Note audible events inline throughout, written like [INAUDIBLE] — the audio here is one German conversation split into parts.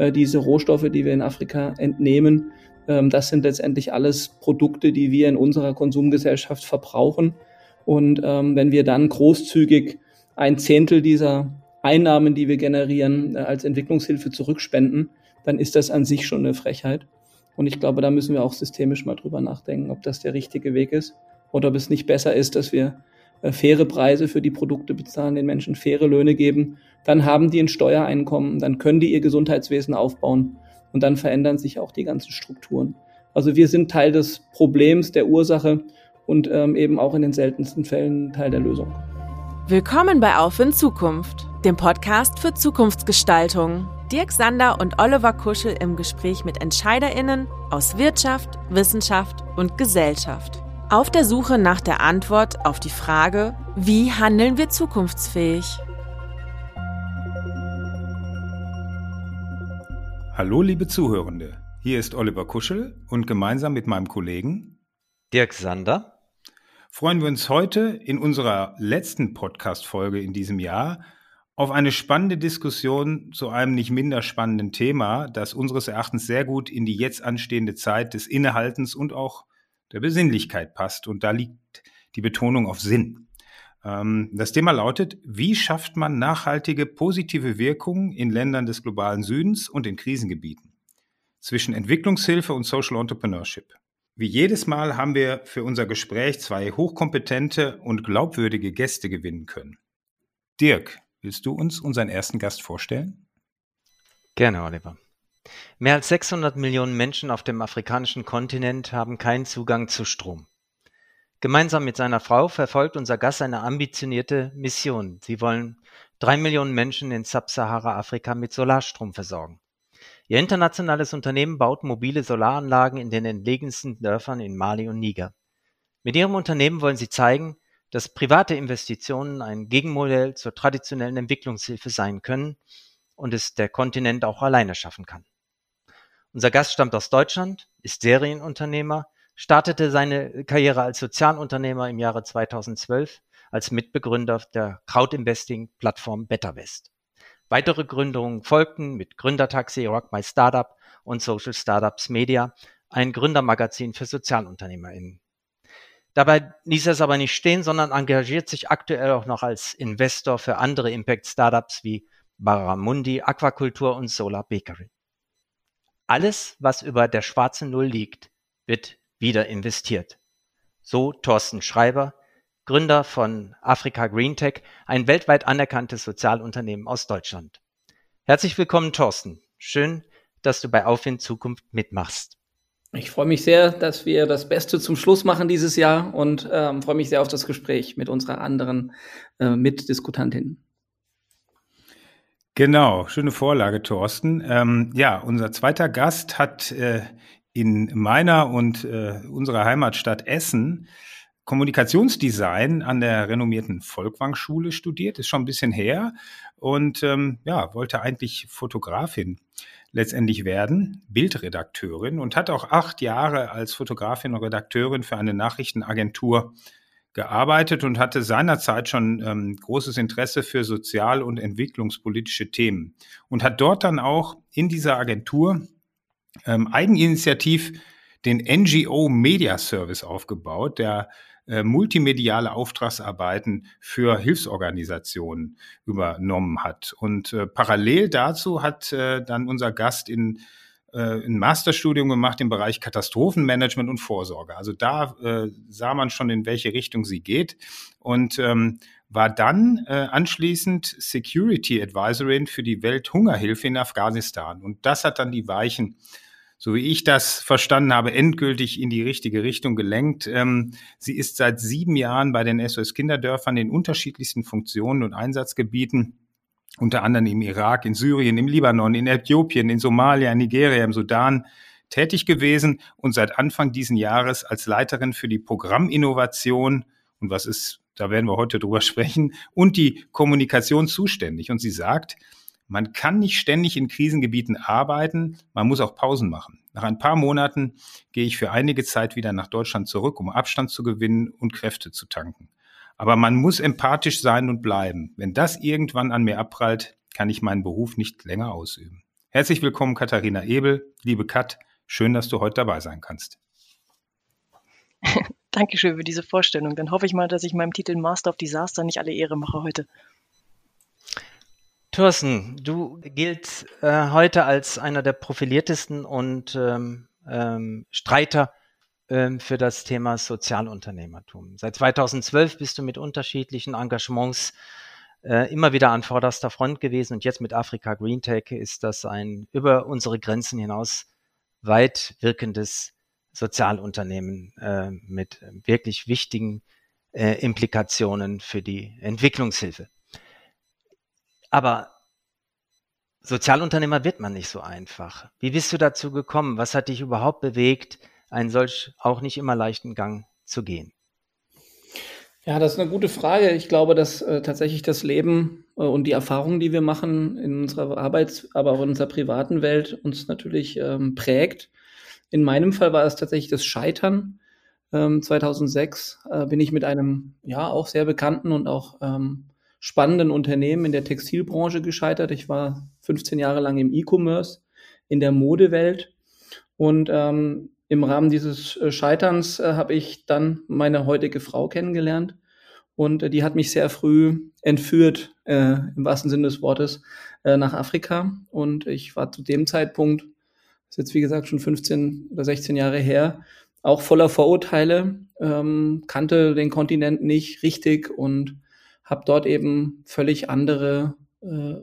äh, diese Rohstoffe, die wir in Afrika entnehmen, ähm, das sind letztendlich alles Produkte, die wir in unserer Konsumgesellschaft verbrauchen. Und ähm, wenn wir dann großzügig ein Zehntel dieser Einnahmen, die wir generieren, äh, als Entwicklungshilfe zurückspenden, dann ist das an sich schon eine Frechheit. Und ich glaube, da müssen wir auch systemisch mal drüber nachdenken, ob das der richtige Weg ist oder ob es nicht besser ist, dass wir faire Preise für die Produkte bezahlen, den Menschen faire Löhne geben. Dann haben die ein Steuereinkommen, dann können die ihr Gesundheitswesen aufbauen und dann verändern sich auch die ganzen Strukturen. Also wir sind Teil des Problems, der Ursache und ähm, eben auch in den seltensten Fällen Teil der Lösung. Willkommen bei Auf in Zukunft, dem Podcast für Zukunftsgestaltung. Dirk Sander und Oliver Kuschel im Gespräch mit EntscheiderInnen aus Wirtschaft, Wissenschaft und Gesellschaft. Auf der Suche nach der Antwort auf die Frage, wie handeln wir zukunftsfähig? Hallo liebe Zuhörende, hier ist Oliver Kuschel und gemeinsam mit meinem Kollegen Dirk Sander freuen wir uns heute in unserer letzten Podcast-Folge in diesem Jahr auf eine spannende Diskussion zu einem nicht minder spannenden Thema, das unseres Erachtens sehr gut in die jetzt anstehende Zeit des Innehaltens und auch der Besinnlichkeit passt. Und da liegt die Betonung auf Sinn. Ähm, das Thema lautet, wie schafft man nachhaltige positive Wirkungen in Ländern des globalen Südens und in Krisengebieten zwischen Entwicklungshilfe und Social Entrepreneurship? Wie jedes Mal haben wir für unser Gespräch zwei hochkompetente und glaubwürdige Gäste gewinnen können. Dirk, Willst du uns unseren ersten Gast vorstellen? Gerne, Oliver. Mehr als 600 Millionen Menschen auf dem afrikanischen Kontinent haben keinen Zugang zu Strom. Gemeinsam mit seiner Frau verfolgt unser Gast eine ambitionierte Mission. Sie wollen drei Millionen Menschen in Sub-Sahara-Afrika mit Solarstrom versorgen. Ihr internationales Unternehmen baut mobile Solaranlagen in den entlegensten Dörfern in Mali und Niger. Mit ihrem Unternehmen wollen sie zeigen, dass private Investitionen ein Gegenmodell zur traditionellen Entwicklungshilfe sein können und es der Kontinent auch alleine schaffen kann. Unser Gast stammt aus Deutschland, ist Serienunternehmer, startete seine Karriere als Sozialunternehmer im Jahre 2012 als Mitbegründer der Crowdinvesting-Plattform BetterWest. Weitere Gründungen folgten mit Gründertaxi, Rock My Startup und Social Startups Media, ein Gründermagazin für SozialunternehmerInnen. Dabei ließ er es aber nicht stehen, sondern engagiert sich aktuell auch noch als Investor für andere Impact-Startups wie Barramundi, Aquakultur und Solar Bakery. Alles, was über der schwarzen Null liegt, wird wieder investiert. So Thorsten Schreiber, Gründer von Afrika Green Tech, ein weltweit anerkanntes Sozialunternehmen aus Deutschland. Herzlich willkommen, Thorsten. Schön, dass du bei Auf in Zukunft mitmachst. Ich freue mich sehr, dass wir das Beste zum Schluss machen dieses Jahr und ähm, freue mich sehr auf das Gespräch mit unserer anderen äh, Mitdiskutantin. Genau, schöne Vorlage, Thorsten. Ähm, ja, unser zweiter Gast hat äh, in meiner und äh, unserer Heimatstadt Essen Kommunikationsdesign an der renommierten Volkwang-Schule studiert, ist schon ein bisschen her und ähm, ja, wollte eigentlich Fotografin letztendlich werden, Bildredakteurin und hat auch acht Jahre als Fotografin und Redakteurin für eine Nachrichtenagentur gearbeitet und hatte seinerzeit schon ähm, großes Interesse für sozial- und entwicklungspolitische Themen und hat dort dann auch in dieser Agentur ähm, eigeninitiativ den NGO Media Service aufgebaut, der äh, multimediale Auftragsarbeiten für Hilfsorganisationen übernommen hat. Und äh, parallel dazu hat äh, dann unser Gast in ein Masterstudium gemacht im Bereich Katastrophenmanagement und Vorsorge. Also da äh, sah man schon, in welche Richtung sie geht und ähm, war dann äh, anschließend Security Advisorin für die Welthungerhilfe in Afghanistan. Und das hat dann die Weichen so wie ich das verstanden habe, endgültig in die richtige Richtung gelenkt. Ähm, sie ist seit sieben Jahren bei den SOS Kinderdörfern in unterschiedlichsten Funktionen und Einsatzgebieten unter anderem im Irak, in Syrien, im Libanon, in Äthiopien, in Somalia, in Nigeria, im Sudan tätig gewesen und seit Anfang diesen Jahres als Leiterin für die Programminnovation und was ist, da werden wir heute drüber [LAUGHS] sprechen, und die Kommunikation zuständig. Und sie sagt, man kann nicht ständig in Krisengebieten arbeiten, man muss auch Pausen machen. Nach ein paar Monaten gehe ich für einige Zeit wieder nach Deutschland zurück, um Abstand zu gewinnen und Kräfte zu tanken. Aber man muss empathisch sein und bleiben. Wenn das irgendwann an mir abprallt, kann ich meinen Beruf nicht länger ausüben. Herzlich willkommen, Katharina Ebel. Liebe Kat, schön, dass du heute dabei sein kannst. [LAUGHS] Dankeschön für diese Vorstellung. Dann hoffe ich mal, dass ich meinem Titel Master of Disaster nicht alle Ehre mache heute. Thorsten, du gilt äh, heute als einer der profiliertesten und ähm, ähm, Streiter für das Thema Sozialunternehmertum. Seit 2012 bist du mit unterschiedlichen Engagements äh, immer wieder an vorderster Front gewesen und jetzt mit Afrika Green Tech ist das ein über unsere Grenzen hinaus weit wirkendes Sozialunternehmen äh, mit wirklich wichtigen äh, Implikationen für die Entwicklungshilfe. Aber Sozialunternehmer wird man nicht so einfach. Wie bist du dazu gekommen? Was hat dich überhaupt bewegt, einen solch auch nicht immer leichten Gang zu gehen? Ja, das ist eine gute Frage. Ich glaube, dass äh, tatsächlich das Leben äh, und die Erfahrungen, die wir machen in unserer Arbeits-, aber auch in unserer privaten Welt uns natürlich ähm, prägt. In meinem Fall war es tatsächlich das Scheitern. Ähm, 2006 äh, bin ich mit einem, ja, auch sehr bekannten und auch ähm, spannenden Unternehmen in der Textilbranche gescheitert. Ich war 15 Jahre lang im E-Commerce, in der Modewelt. Und ähm, im Rahmen dieses äh, Scheiterns äh, habe ich dann meine heutige Frau kennengelernt. Und äh, die hat mich sehr früh entführt, äh, im wahrsten Sinne des Wortes, äh, nach Afrika. Und ich war zu dem Zeitpunkt, ist jetzt wie gesagt schon 15 oder 16 Jahre her, auch voller Vorurteile, ähm, kannte den Kontinent nicht richtig und habe dort eben völlig andere äh,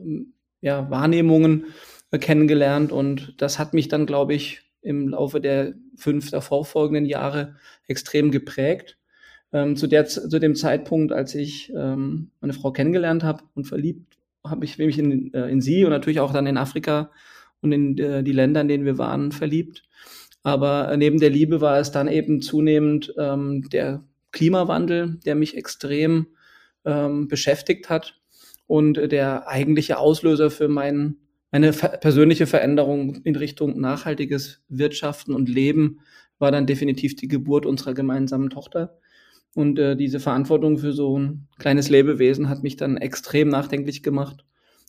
ja, Wahrnehmungen äh, kennengelernt und das hat mich dann, glaube ich, im Laufe der fünf davor folgenden Jahre extrem geprägt. Ähm, zu, der, zu dem Zeitpunkt, als ich ähm, meine Frau kennengelernt habe und verliebt, habe ich mich in, äh, in sie und natürlich auch dann in Afrika und in äh, die Länder, in denen wir waren, verliebt. Aber neben der Liebe war es dann eben zunehmend ähm, der Klimawandel, der mich extrem ähm, beschäftigt hat und der eigentliche Auslöser für mein, meine persönliche Veränderung in Richtung nachhaltiges Wirtschaften und Leben war dann definitiv die Geburt unserer gemeinsamen Tochter. Und äh, diese Verantwortung für so ein kleines Lebewesen hat mich dann extrem nachdenklich gemacht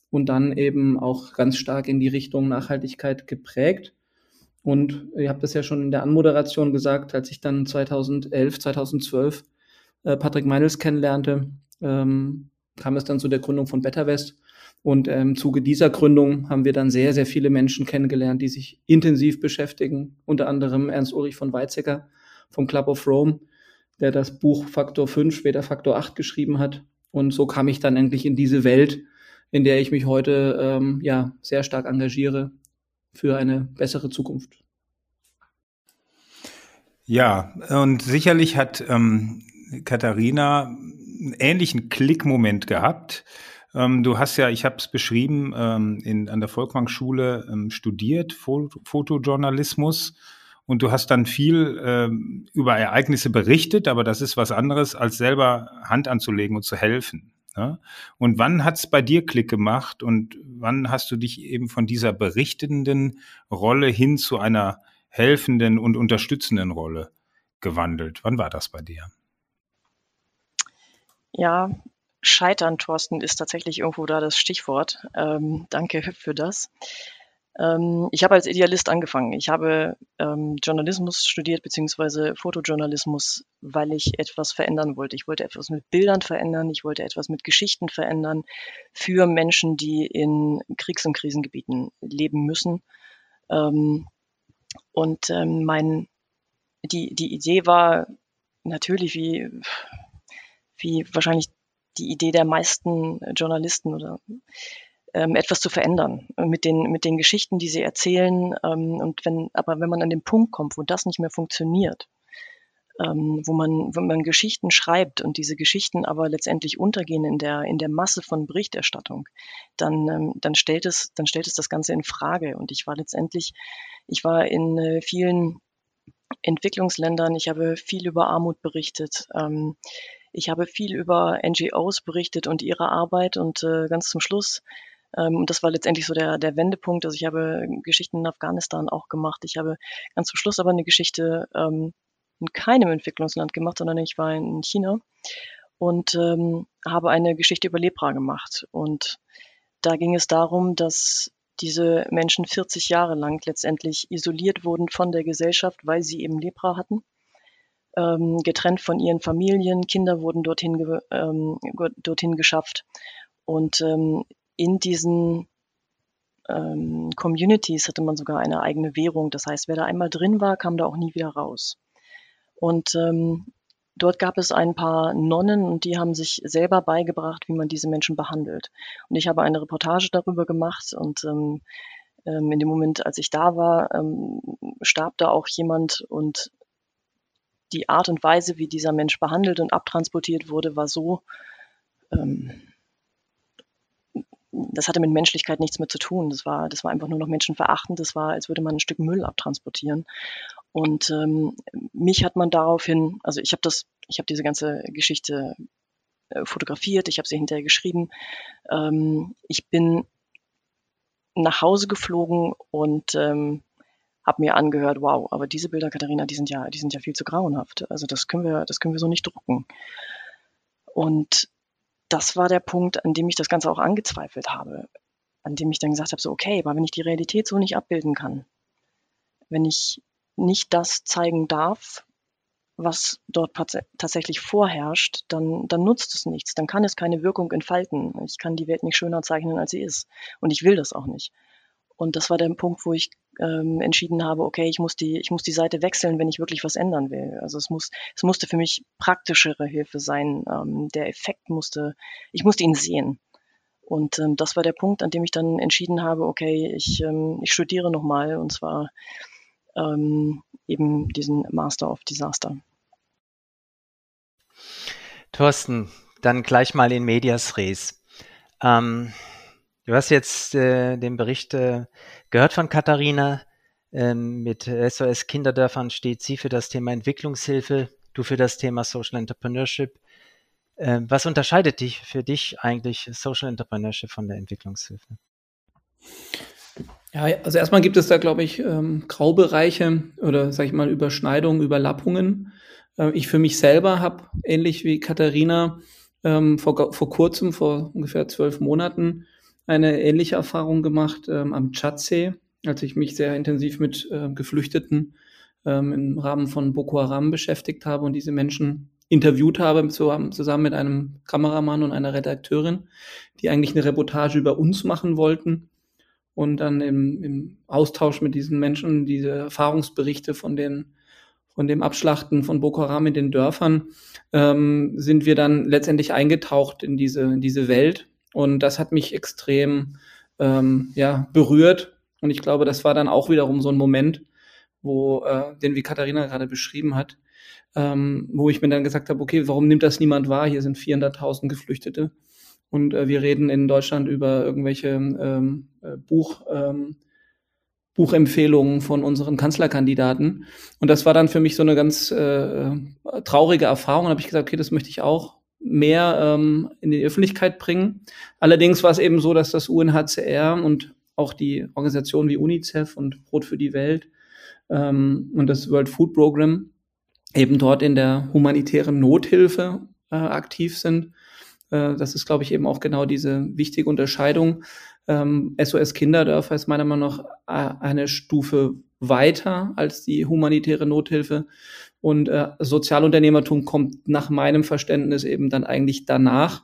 und dann eben auch ganz stark in die Richtung Nachhaltigkeit geprägt. Und ihr habt das ja schon in der Anmoderation gesagt, als ich dann 2011, 2012 äh, Patrick Meinels kennenlernte, ähm, kam es dann zu der Gründung von BetterWest. Und ähm, im Zuge dieser Gründung haben wir dann sehr, sehr viele Menschen kennengelernt, die sich intensiv beschäftigen. Unter anderem Ernst Ulrich von Weizsäcker vom Club of Rome, der das Buch Faktor 5, später Faktor 8 geschrieben hat. Und so kam ich dann endlich in diese Welt, in der ich mich heute ähm, ja sehr stark engagiere für eine bessere Zukunft. Ja, und sicherlich hat ähm, Katharina einen ähnlichen Klickmoment gehabt. Ähm, du hast ja, ich habe es beschrieben, ähm, in, an der Volkwang-Schule ähm, studiert, Fot Fotojournalismus. Und du hast dann viel ähm, über Ereignisse berichtet, aber das ist was anderes, als selber Hand anzulegen und zu helfen. Ne? Und wann hat es bei dir Klick gemacht und wann hast du dich eben von dieser berichtenden Rolle hin zu einer helfenden und unterstützenden Rolle gewandelt? Wann war das bei dir? Ja, Scheitern, Thorsten, ist tatsächlich irgendwo da das Stichwort. Ähm, danke für das. Ähm, ich habe als Idealist angefangen. Ich habe ähm, Journalismus studiert, beziehungsweise Fotojournalismus, weil ich etwas verändern wollte. Ich wollte etwas mit Bildern verändern, ich wollte etwas mit Geschichten verändern für Menschen, die in Kriegs- und Krisengebieten leben müssen. Ähm, und ähm, mein, die, die Idee war natürlich, wie wie wahrscheinlich die Idee der meisten Journalisten oder ähm, etwas zu verändern mit den mit den Geschichten, die sie erzählen. Ähm, und wenn aber wenn man an den Punkt kommt, wo das nicht mehr funktioniert, ähm, wo man wenn man Geschichten schreibt und diese Geschichten aber letztendlich untergehen in der in der Masse von Berichterstattung, dann ähm, dann stellt es dann stellt es das Ganze in Frage. Und ich war letztendlich ich war in äh, vielen Entwicklungsländern. Ich habe viel über Armut berichtet. Ähm, ich habe viel über NGOs berichtet und ihre Arbeit und äh, ganz zum Schluss, ähm, und das war letztendlich so der, der Wendepunkt, also ich habe Geschichten in Afghanistan auch gemacht. Ich habe ganz zum Schluss aber eine Geschichte ähm, in keinem Entwicklungsland gemacht, sondern ich war in China und ähm, habe eine Geschichte über Lepra gemacht. Und da ging es darum, dass diese Menschen 40 Jahre lang letztendlich isoliert wurden von der Gesellschaft, weil sie eben Lepra hatten. Ähm, getrennt von ihren Familien, Kinder wurden dorthin, ähm, dorthin geschafft. Und ähm, in diesen ähm, Communities hatte man sogar eine eigene Währung. Das heißt, wer da einmal drin war, kam da auch nie wieder raus. Und ähm, Dort gab es ein paar Nonnen und die haben sich selber beigebracht, wie man diese Menschen behandelt. Und ich habe eine Reportage darüber gemacht und ähm, in dem Moment, als ich da war, starb da auch jemand und die Art und Weise, wie dieser Mensch behandelt und abtransportiert wurde, war so, ähm, das hatte mit Menschlichkeit nichts mehr zu tun. Das war, das war einfach nur noch menschenverachtend. Das war, als würde man ein Stück Müll abtransportieren. Und ähm, mich hat man daraufhin, also ich habe das, ich habe diese ganze Geschichte äh, fotografiert, ich habe sie hinterher geschrieben. Ähm, ich bin nach Hause geflogen und ähm, habe mir angehört, wow, aber diese Bilder, Katharina, die sind ja, die sind ja viel zu grauenhaft. Also das können wir, das können wir so nicht drucken. Und das war der Punkt, an dem ich das Ganze auch angezweifelt habe, an dem ich dann gesagt habe, so okay, aber wenn ich die Realität so nicht abbilden kann, wenn ich nicht das zeigen darf, was dort tatsächlich vorherrscht, dann, dann nutzt es nichts. Dann kann es keine Wirkung entfalten. Ich kann die Welt nicht schöner zeichnen, als sie ist. Und ich will das auch nicht. Und das war der Punkt, wo ich ähm, entschieden habe, okay, ich muss die, ich muss die Seite wechseln, wenn ich wirklich was ändern will. Also es muss, es musste für mich praktischere Hilfe sein. Ähm, der Effekt musste, ich musste ihn sehen. Und ähm, das war der Punkt, an dem ich dann entschieden habe, okay, ich, ähm, ich studiere nochmal und zwar ähm, eben diesen Master of Disaster. Thorsten, dann gleich mal in Medias Res. Ähm, du hast jetzt äh, den Bericht äh, gehört von Katharina. Ähm, mit SOS Kinderdörfern steht sie für das Thema Entwicklungshilfe, du für das Thema Social Entrepreneurship. Ähm, was unterscheidet dich für dich eigentlich Social Entrepreneurship von der Entwicklungshilfe? Ja, also erstmal gibt es da, glaube ich, ähm, Graubereiche oder, sag ich mal, Überschneidungen, Überlappungen. Äh, ich für mich selber habe, ähnlich wie Katharina, ähm, vor, vor kurzem, vor ungefähr zwölf Monaten, eine ähnliche Erfahrung gemacht ähm, am Tschadsee, als ich mich sehr intensiv mit äh, Geflüchteten ähm, im Rahmen von Boko Haram beschäftigt habe und diese Menschen interviewt habe, zusammen mit einem Kameramann und einer Redakteurin, die eigentlich eine Reportage über uns machen wollten und dann im, im Austausch mit diesen Menschen diese Erfahrungsberichte von den von dem Abschlachten von Boko Haram in den Dörfern ähm, sind wir dann letztendlich eingetaucht in diese in diese Welt und das hat mich extrem ähm, ja berührt und ich glaube, das war dann auch wiederum so ein Moment, wo äh, den wie Katharina gerade beschrieben hat, ähm, wo ich mir dann gesagt habe, okay, warum nimmt das niemand wahr? Hier sind 400.000 Geflüchtete und äh, wir reden in Deutschland über irgendwelche ähm, äh, Buch, ähm, Buchempfehlungen von unseren Kanzlerkandidaten. Und das war dann für mich so eine ganz äh, traurige Erfahrung. Und habe ich gesagt, okay, das möchte ich auch mehr ähm, in die Öffentlichkeit bringen. Allerdings war es eben so, dass das UNHCR und auch die Organisationen wie UNICEF und Brot für die Welt ähm, und das World Food Program eben dort in der humanitären Nothilfe äh, aktiv sind äh, das ist, glaube ich, eben auch genau diese wichtige Unterscheidung. Ähm, SOS Kinderdörfer ist meiner Meinung nach äh, eine Stufe weiter als die humanitäre Nothilfe. Und äh, Sozialunternehmertum kommt nach meinem Verständnis eben dann eigentlich danach,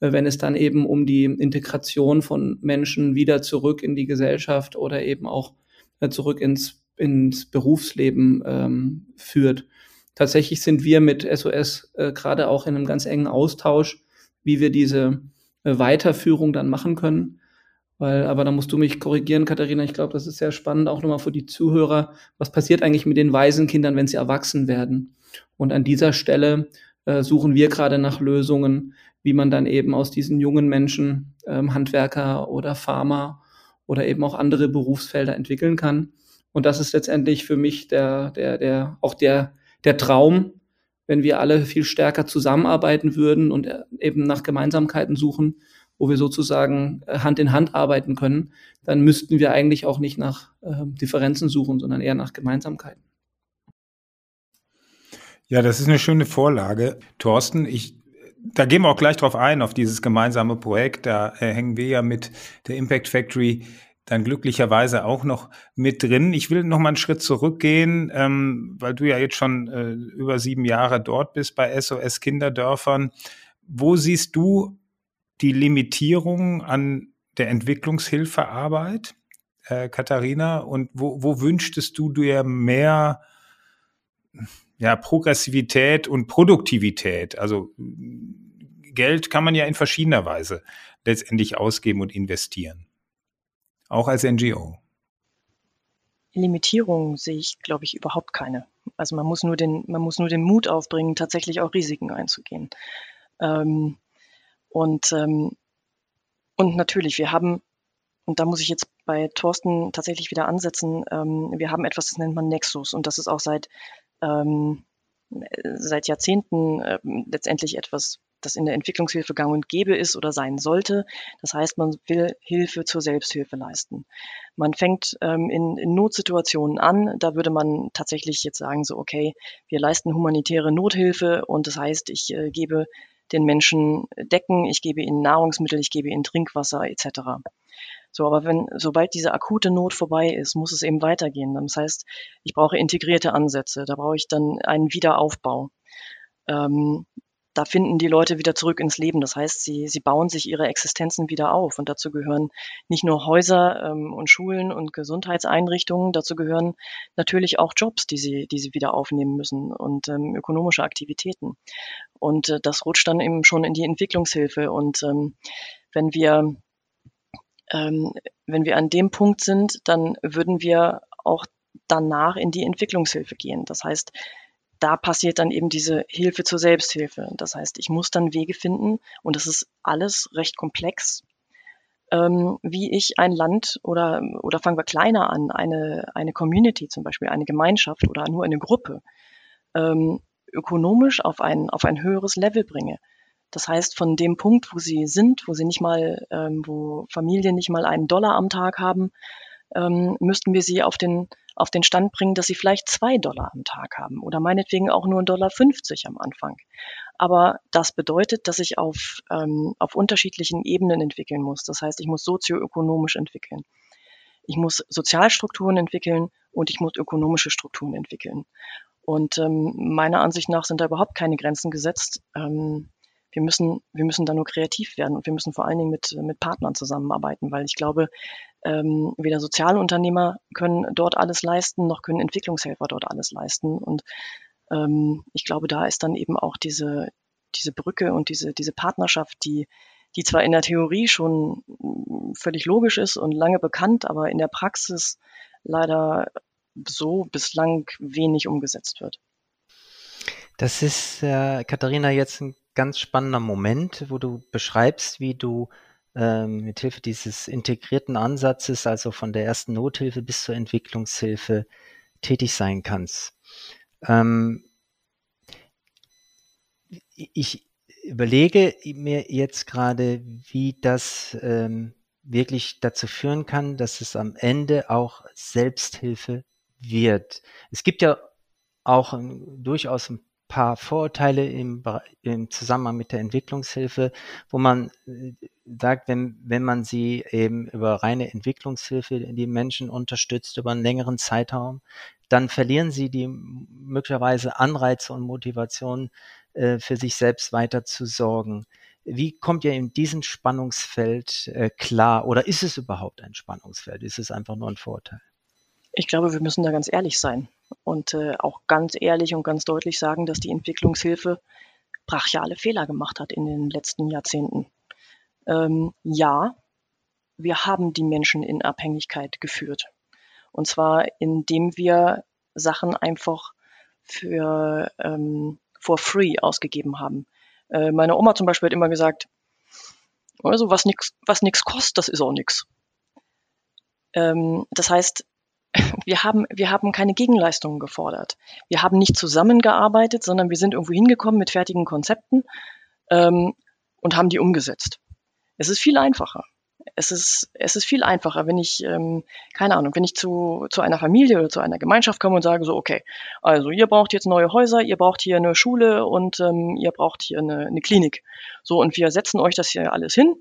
äh, wenn es dann eben um die Integration von Menschen wieder zurück in die Gesellschaft oder eben auch äh, zurück ins, ins Berufsleben ähm, führt. Tatsächlich sind wir mit SOS äh, gerade auch in einem ganz engen Austausch wie wir diese äh, Weiterführung dann machen können. Weil, aber da musst du mich korrigieren, Katharina. Ich glaube, das ist sehr spannend, auch nochmal für die Zuhörer. Was passiert eigentlich mit den Waisenkindern, wenn sie erwachsen werden? Und an dieser Stelle äh, suchen wir gerade nach Lösungen, wie man dann eben aus diesen jungen Menschen ähm, Handwerker oder Farmer oder eben auch andere Berufsfelder entwickeln kann. Und das ist letztendlich für mich der, der, der, auch der, der Traum, wenn wir alle viel stärker zusammenarbeiten würden und äh, eben nach Gemeinsamkeiten suchen, wo wir sozusagen äh, Hand in Hand arbeiten können, dann müssten wir eigentlich auch nicht nach äh, Differenzen suchen, sondern eher nach Gemeinsamkeiten. Ja, das ist eine schöne Vorlage. Thorsten, ich, da gehen wir auch gleich drauf ein, auf dieses gemeinsame Projekt. Da äh, hängen wir ja mit der Impact Factory dann glücklicherweise auch noch mit drin. Ich will noch mal einen Schritt zurückgehen, ähm, weil du ja jetzt schon äh, über sieben Jahre dort bist bei SOS Kinderdörfern. Wo siehst du die Limitierung an der Entwicklungshilfearbeit, äh, Katharina? Und wo, wo wünschtest du dir mehr ja, Progressivität und Produktivität? Also Geld kann man ja in verschiedener Weise letztendlich ausgeben und investieren auch als NGO? Limitierung sehe ich, glaube ich, überhaupt keine. Also man muss nur den, man muss nur den Mut aufbringen, tatsächlich auch Risiken einzugehen. Ähm, und, ähm, und natürlich, wir haben, und da muss ich jetzt bei Thorsten tatsächlich wieder ansetzen, ähm, wir haben etwas, das nennt man Nexus. Und das ist auch seit, ähm, seit Jahrzehnten äh, letztendlich etwas, das in der Entwicklungshilfe gang und gäbe ist oder sein sollte. Das heißt, man will Hilfe zur Selbsthilfe leisten. Man fängt ähm, in, in Notsituationen an. Da würde man tatsächlich jetzt sagen, so, okay, wir leisten humanitäre Nothilfe und das heißt, ich äh, gebe den Menschen Decken, ich gebe ihnen Nahrungsmittel, ich gebe ihnen Trinkwasser etc. So, aber wenn, sobald diese akute Not vorbei ist, muss es eben weitergehen. Das heißt, ich brauche integrierte Ansätze. Da brauche ich dann einen Wiederaufbau. Ähm, da finden die Leute wieder zurück ins Leben. Das heißt, sie, sie bauen sich ihre Existenzen wieder auf. Und dazu gehören nicht nur Häuser ähm, und Schulen und Gesundheitseinrichtungen, dazu gehören natürlich auch Jobs, die sie, die sie wieder aufnehmen müssen und ähm, ökonomische Aktivitäten. Und äh, das rutscht dann eben schon in die Entwicklungshilfe. Und ähm, wenn wir ähm, wenn wir an dem Punkt sind, dann würden wir auch danach in die Entwicklungshilfe gehen. Das heißt, da passiert dann eben diese Hilfe zur Selbsthilfe. Das heißt, ich muss dann Wege finden, und das ist alles recht komplex, ähm, wie ich ein Land oder, oder fangen wir kleiner an, eine, eine Community zum Beispiel, eine Gemeinschaft oder nur eine Gruppe, ähm, ökonomisch auf ein, auf ein höheres Level bringe. Das heißt, von dem Punkt, wo sie sind, wo sie nicht mal, ähm, wo Familien nicht mal einen Dollar am Tag haben, ähm, müssten wir sie auf den, auf den Stand bringen, dass sie vielleicht zwei Dollar am Tag haben oder meinetwegen auch nur ein Dollar 50 am Anfang. Aber das bedeutet, dass ich auf, ähm, auf unterschiedlichen Ebenen entwickeln muss. Das heißt, ich muss sozioökonomisch entwickeln. Ich muss Sozialstrukturen entwickeln und ich muss ökonomische Strukturen entwickeln. Und ähm, meiner Ansicht nach sind da überhaupt keine Grenzen gesetzt. Ähm, wir müssen, wir müssen da nur kreativ werden und wir müssen vor allen Dingen mit, mit Partnern zusammenarbeiten, weil ich glaube, ähm, weder Sozialunternehmer können dort alles leisten, noch können Entwicklungshelfer dort alles leisten. Und ähm, ich glaube, da ist dann eben auch diese, diese Brücke und diese, diese Partnerschaft, die, die zwar in der Theorie schon völlig logisch ist und lange bekannt, aber in der Praxis leider so bislang wenig umgesetzt wird. Das ist, äh, Katharina, jetzt ein ganz spannender Moment, wo du beschreibst, wie du ähm, mithilfe dieses integrierten Ansatzes, also von der ersten Nothilfe bis zur Entwicklungshilfe, tätig sein kannst. Ähm, ich überlege mir jetzt gerade, wie das ähm, wirklich dazu führen kann, dass es am Ende auch Selbsthilfe wird. Es gibt ja auch durchaus ein paar Vorurteile im, im Zusammenhang mit der Entwicklungshilfe, wo man äh, sagt, wenn, wenn man sie eben über reine Entwicklungshilfe die Menschen unterstützt über einen längeren Zeitraum, dann verlieren sie die möglicherweise Anreize und Motivation äh, für sich selbst weiter zu sorgen. Wie kommt ihr in diesem Spannungsfeld äh, klar? Oder ist es überhaupt ein Spannungsfeld? Ist es einfach nur ein Vorteil? Ich glaube, wir müssen da ganz ehrlich sein und äh, auch ganz ehrlich und ganz deutlich sagen, dass die Entwicklungshilfe brachiale Fehler gemacht hat in den letzten Jahrzehnten. Ähm, ja, wir haben die Menschen in Abhängigkeit geführt. Und zwar indem wir Sachen einfach für ähm, for free ausgegeben haben. Äh, meine Oma zum Beispiel hat immer gesagt, also was nichts was nix kostet, das ist auch nichts. Ähm, das heißt, [LAUGHS] wir haben, wir haben keine Gegenleistungen gefordert. Wir haben nicht zusammengearbeitet, sondern wir sind irgendwo hingekommen mit fertigen Konzepten ähm, und haben die umgesetzt. Es ist viel einfacher. Es ist, es ist viel einfacher, wenn ich, ähm, keine Ahnung, wenn ich zu, zu einer Familie oder zu einer Gemeinschaft komme und sage so, okay, also ihr braucht jetzt neue Häuser, ihr braucht hier eine Schule und ähm, ihr braucht hier eine, eine Klinik. So, und wir setzen euch das hier alles hin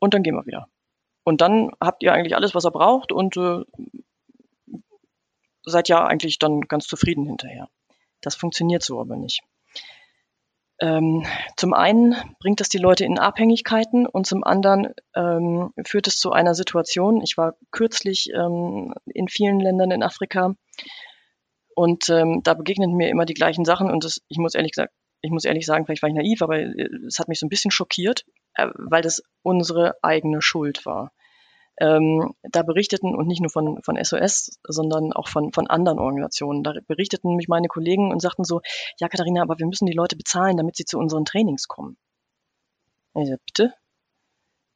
und dann gehen wir wieder. Und dann habt ihr eigentlich alles, was er braucht und äh, seid ja eigentlich dann ganz zufrieden hinterher. Das funktioniert so aber nicht. Ähm, zum einen bringt das die Leute in Abhängigkeiten und zum anderen ähm, führt es zu einer Situation. Ich war kürzlich ähm, in vielen Ländern in Afrika und ähm, da begegnen mir immer die gleichen Sachen und das, ich muss ehrlich gesagt, ich muss ehrlich sagen, vielleicht war ich naiv, aber äh, es hat mich so ein bisschen schockiert, weil das unsere eigene Schuld war ähm, da berichteten und nicht nur von, von SOS, sondern auch von, von anderen Organisationen. Da berichteten mich meine Kollegen und sagten so, ja Katharina, aber wir müssen die Leute bezahlen, damit sie zu unseren Trainings kommen. Ich so, bitte?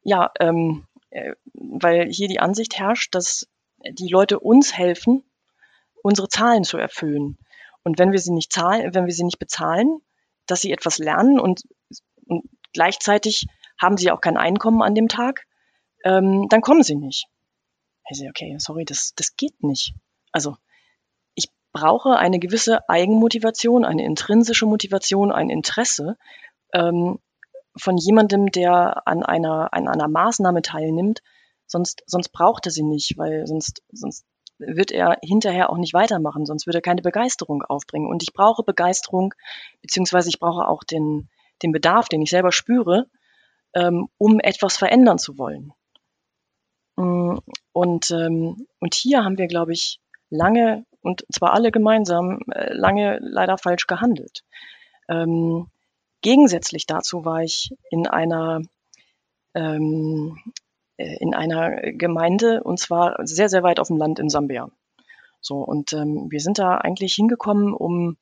Ja, ähm, äh, weil hier die Ansicht herrscht, dass die Leute uns helfen, unsere Zahlen zu erfüllen. Und wenn wir sie nicht zahlen, wenn wir sie nicht bezahlen, dass sie etwas lernen und, und gleichzeitig haben sie auch kein Einkommen an dem Tag, ähm, dann kommen sie nicht. Ich sage, okay, sorry, das, das geht nicht. Also ich brauche eine gewisse Eigenmotivation, eine intrinsische Motivation, ein Interesse ähm, von jemandem, der an einer, an einer Maßnahme teilnimmt. Sonst, sonst braucht er sie nicht, weil sonst, sonst wird er hinterher auch nicht weitermachen, sonst würde er keine Begeisterung aufbringen. Und ich brauche Begeisterung, beziehungsweise ich brauche auch den, den Bedarf, den ich selber spüre, ähm, um etwas verändern zu wollen. Mm, und, ähm, und hier haben wir, glaube ich, lange, und zwar alle gemeinsam, äh, lange leider falsch gehandelt. Ähm, gegensätzlich dazu war ich in einer, ähm, äh, in einer Gemeinde, und zwar sehr, sehr weit auf dem Land in Sambia. So, und ähm, wir sind da eigentlich hingekommen, um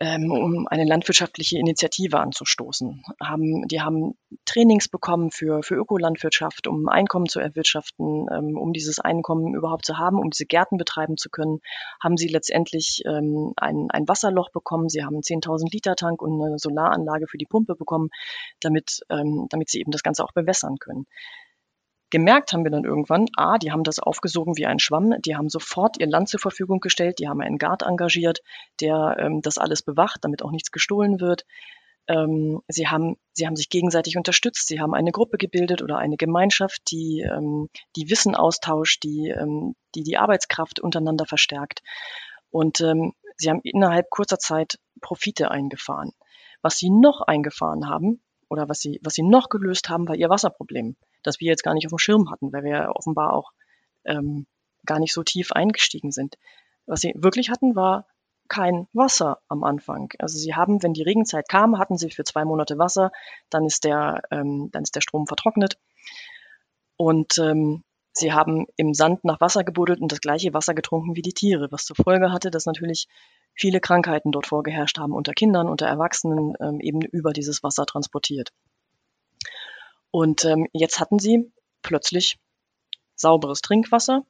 ähm, um eine landwirtschaftliche Initiative anzustoßen. Haben, die haben Trainings bekommen für, für Ökolandwirtschaft, um Einkommen zu erwirtschaften, ähm, um dieses Einkommen überhaupt zu haben, um diese Gärten betreiben zu können, haben sie letztendlich ähm, ein, ein Wasserloch bekommen. Sie haben einen 10.000 Liter Tank und eine Solaranlage für die Pumpe bekommen, damit, ähm, damit sie eben das Ganze auch bewässern können. Gemerkt haben wir dann irgendwann, A, die haben das aufgesogen wie ein Schwamm, die haben sofort ihr Land zur Verfügung gestellt, die haben einen Guard engagiert, der ähm, das alles bewacht, damit auch nichts gestohlen wird. Ähm, sie, haben, sie haben sich gegenseitig unterstützt, sie haben eine Gruppe gebildet oder eine Gemeinschaft, die, ähm, die Wissen austauscht, die, ähm, die die Arbeitskraft untereinander verstärkt. Und ähm, sie haben innerhalb kurzer Zeit Profite eingefahren. Was sie noch eingefahren haben, oder was sie, was sie noch gelöst haben, war ihr Wasserproblem das wir jetzt gar nicht auf dem Schirm hatten, weil wir offenbar auch ähm, gar nicht so tief eingestiegen sind. Was sie wirklich hatten, war kein Wasser am Anfang. Also sie haben, wenn die Regenzeit kam, hatten sie für zwei Monate Wasser, dann ist der, ähm, dann ist der Strom vertrocknet. Und ähm, sie haben im Sand nach Wasser gebuddelt und das gleiche Wasser getrunken wie die Tiere, was zur Folge hatte, dass natürlich viele Krankheiten dort vorgeherrscht haben unter Kindern, unter Erwachsenen, ähm, eben über dieses Wasser transportiert. Und ähm, jetzt hatten sie plötzlich sauberes Trinkwasser,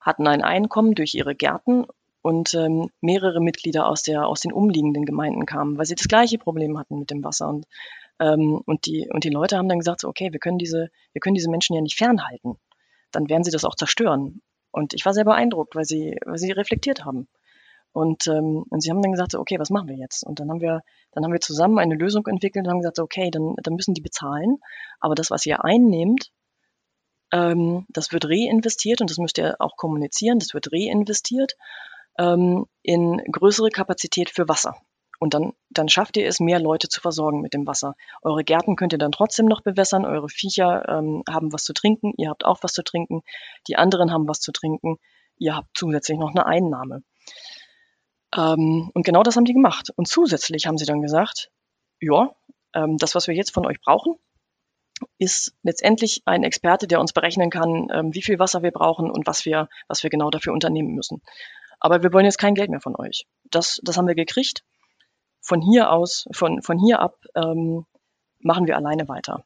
hatten ein Einkommen durch ihre Gärten und ähm, mehrere Mitglieder aus, der, aus den umliegenden Gemeinden kamen, weil sie das gleiche Problem hatten mit dem Wasser. Und, und, die, und die Leute haben dann gesagt, so, okay, wir können, diese, wir können diese Menschen ja nicht fernhalten. Dann werden sie das auch zerstören. Und ich war sehr beeindruckt, weil sie, weil sie reflektiert haben. Und, ähm, und sie haben dann gesagt, okay, was machen wir jetzt? Und dann haben wir, dann haben wir zusammen eine Lösung entwickelt und haben gesagt, okay, dann, dann müssen die bezahlen. Aber das, was ihr einnehmt, ähm, das wird reinvestiert und das müsst ihr auch kommunizieren, das wird reinvestiert ähm, in größere Kapazität für Wasser. Und dann, dann schafft ihr es, mehr Leute zu versorgen mit dem Wasser. Eure Gärten könnt ihr dann trotzdem noch bewässern, eure Viecher ähm, haben was zu trinken, ihr habt auch was zu trinken, die anderen haben was zu trinken, ihr habt zusätzlich noch eine Einnahme. Ähm, und genau das haben die gemacht. Und zusätzlich haben sie dann gesagt, ja, ähm, das, was wir jetzt von euch brauchen, ist letztendlich ein Experte, der uns berechnen kann, ähm, wie viel Wasser wir brauchen und was wir, was wir genau dafür unternehmen müssen. Aber wir wollen jetzt kein Geld mehr von euch. Das, das haben wir gekriegt. Von hier aus, von, von hier ab ähm, machen wir alleine weiter.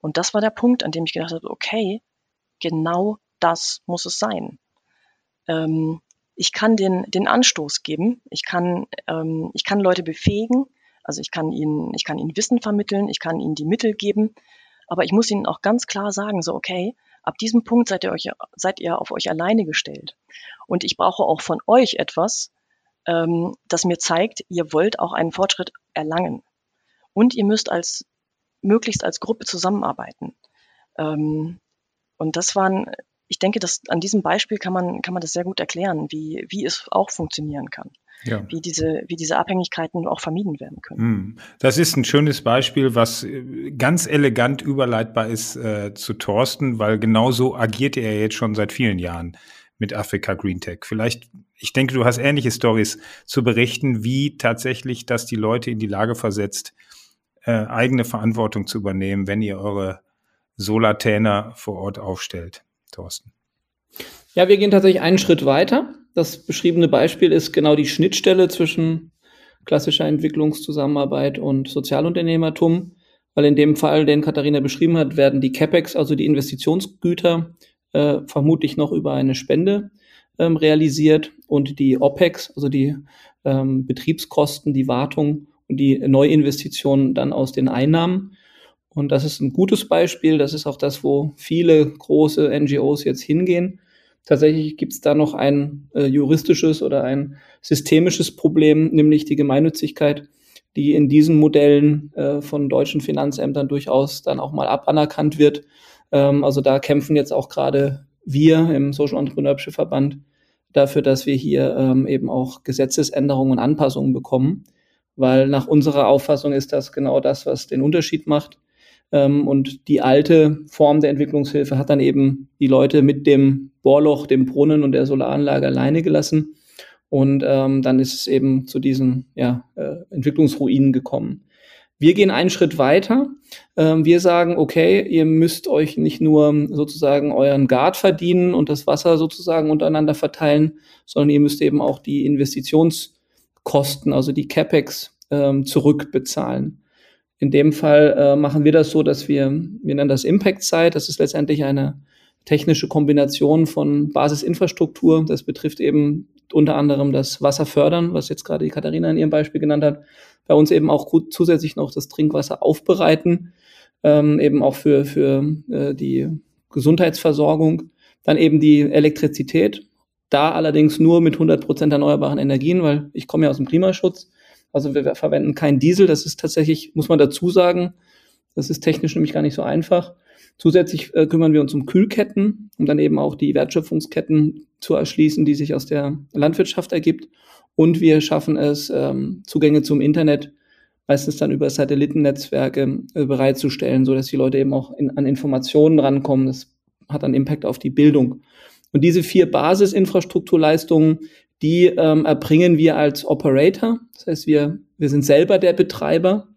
Und das war der Punkt, an dem ich gedacht habe, okay, genau das muss es sein. Ähm, ich kann den, den Anstoß geben, ich kann, ähm, ich kann Leute befähigen, also ich kann ihnen, ich kann ihnen Wissen vermitteln, ich kann ihnen die Mittel geben, aber ich muss ihnen auch ganz klar sagen, so okay, ab diesem Punkt seid ihr euch, seid ihr auf euch alleine gestellt. Und ich brauche auch von euch etwas, ähm, das mir zeigt, ihr wollt auch einen Fortschritt erlangen. Und ihr müsst als möglichst als Gruppe zusammenarbeiten. Ähm, Und das waren, ich denke, dass an diesem Beispiel kann man, kann man das sehr gut erklären, wie, wie es auch funktionieren kann. Ja. Wie, diese, wie diese Abhängigkeiten auch vermieden werden können. Hm. Das ist ein schönes Beispiel, was äh, ganz elegant überleitbar ist äh, zu Thorsten, weil genauso agiert er jetzt schon seit vielen Jahren mit Afrika Green Tech. Vielleicht, ich denke, du hast ähnliche Stories zu berichten, wie tatsächlich das die Leute in die Lage versetzt, äh, eigene Verantwortung zu übernehmen, wenn ihr eure Solartäner vor Ort aufstellt, Thorsten. Ja, wir gehen tatsächlich einen Schritt weiter. Das beschriebene Beispiel ist genau die Schnittstelle zwischen klassischer Entwicklungszusammenarbeit und Sozialunternehmertum, weil in dem Fall, den Katharina beschrieben hat, werden die CapEx, also die Investitionsgüter, äh, vermutlich noch über eine Spende ähm, realisiert und die OPEX, also die ähm, Betriebskosten, die Wartung und die Neuinvestitionen dann aus den Einnahmen. Und das ist ein gutes Beispiel. Das ist auch das, wo viele große NGOs jetzt hingehen. Tatsächlich gibt es da noch ein äh, juristisches oder ein systemisches Problem, nämlich die Gemeinnützigkeit, die in diesen Modellen äh, von deutschen Finanzämtern durchaus dann auch mal abanerkannt wird. Ähm, also da kämpfen jetzt auch gerade wir im Social Entrepreneurship Verband dafür, dass wir hier ähm, eben auch Gesetzesänderungen und Anpassungen bekommen, weil nach unserer Auffassung ist das genau das, was den Unterschied macht. Ähm, und die alte Form der Entwicklungshilfe hat dann eben die Leute mit dem Bohrloch, dem Brunnen und der Solaranlage alleine gelassen. Und ähm, dann ist es eben zu diesen ja, äh, Entwicklungsruinen gekommen. Wir gehen einen Schritt weiter. Ähm, wir sagen, okay, ihr müsst euch nicht nur sozusagen euren Guard verdienen und das Wasser sozusagen untereinander verteilen, sondern ihr müsst eben auch die Investitionskosten, also die CapEx, ähm, zurückbezahlen. In dem Fall äh, machen wir das so, dass wir, wir nennen das Impact Site. Das ist letztendlich eine technische Kombination von Basisinfrastruktur. Das betrifft eben unter anderem das Wasserfördern, was jetzt gerade die Katharina in ihrem Beispiel genannt hat. Bei uns eben auch gut zusätzlich noch das Trinkwasser aufbereiten, ähm, eben auch für, für äh, die Gesundheitsversorgung. Dann eben die Elektrizität. Da allerdings nur mit 100 Prozent erneuerbaren Energien, weil ich komme ja aus dem Klimaschutz. Also wir verwenden kein Diesel. Das ist tatsächlich, muss man dazu sagen, das ist technisch nämlich gar nicht so einfach. Zusätzlich äh, kümmern wir uns um Kühlketten, um dann eben auch die Wertschöpfungsketten zu erschließen, die sich aus der Landwirtschaft ergibt. Und wir schaffen es, ähm, Zugänge zum Internet meistens dann über Satellitennetzwerke äh, bereitzustellen, so dass die Leute eben auch in, an Informationen rankommen. Das hat dann Impact auf die Bildung. Und diese vier Basisinfrastrukturleistungen, die ähm, erbringen wir als Operator. Das heißt, wir, wir sind selber der Betreiber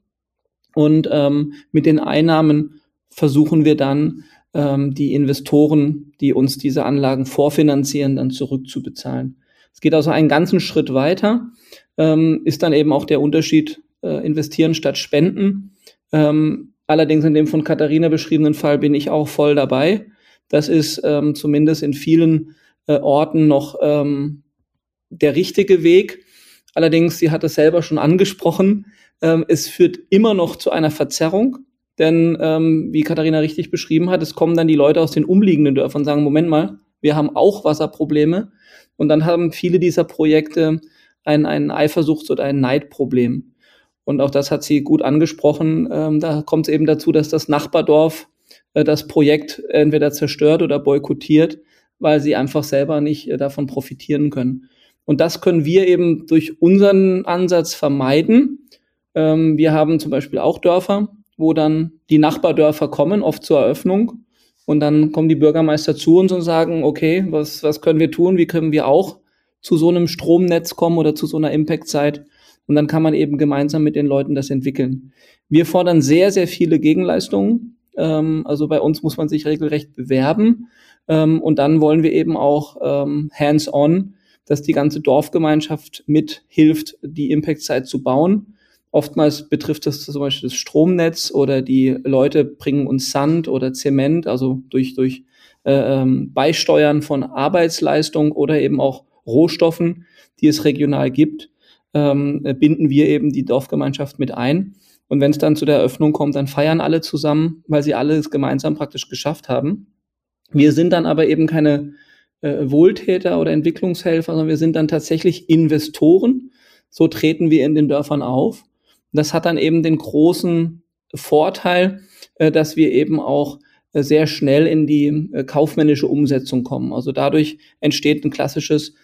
und ähm, mit den Einnahmen versuchen wir dann, ähm, die Investoren, die uns diese Anlagen vorfinanzieren, dann zurückzubezahlen. Es geht also einen ganzen Schritt weiter, ähm, ist dann eben auch der Unterschied äh, investieren statt spenden. Ähm, allerdings in dem von Katharina beschriebenen Fall bin ich auch voll dabei. Das ist ähm, zumindest in vielen äh, Orten noch ähm, der richtige Weg. Allerdings, sie hat es selber schon angesprochen, ähm, es führt immer noch zu einer Verzerrung. Denn ähm, wie Katharina richtig beschrieben hat, es kommen dann die Leute aus den umliegenden Dörfern und sagen, Moment mal, wir haben auch Wasserprobleme. Und dann haben viele dieser Projekte ein, ein Eifersuchts- oder ein Neidproblem. Und auch das hat sie gut angesprochen. Ähm, da kommt es eben dazu, dass das Nachbardorf äh, das Projekt entweder zerstört oder boykottiert, weil sie einfach selber nicht äh, davon profitieren können. Und das können wir eben durch unseren Ansatz vermeiden. Ähm, wir haben zum Beispiel auch Dörfer, wo dann die Nachbardörfer kommen, oft zur Eröffnung. Und dann kommen die Bürgermeister zu uns und sagen, okay, was, was können wir tun? Wie können wir auch zu so einem Stromnetz kommen oder zu so einer Impact-Zeit? Und dann kann man eben gemeinsam mit den Leuten das entwickeln. Wir fordern sehr, sehr viele Gegenleistungen. Ähm, also bei uns muss man sich regelrecht bewerben. Ähm, und dann wollen wir eben auch ähm, hands-on dass die ganze Dorfgemeinschaft mithilft, die Impact-Site zu bauen. Oftmals betrifft das zum Beispiel das Stromnetz oder die Leute bringen uns Sand oder Zement, also durch, durch äh, ähm, Beisteuern von Arbeitsleistung oder eben auch Rohstoffen, die es regional gibt, ähm, binden wir eben die Dorfgemeinschaft mit ein. Und wenn es dann zu der Eröffnung kommt, dann feiern alle zusammen, weil sie alles gemeinsam praktisch geschafft haben. Wir sind dann aber eben keine äh, Wohltäter oder Entwicklungshelfer, sondern wir sind dann tatsächlich Investoren. So treten wir in den Dörfern auf. Das hat dann eben den großen Vorteil, äh, dass wir eben auch äh, sehr schnell in die äh, kaufmännische Umsetzung kommen. Also dadurch entsteht ein klassisches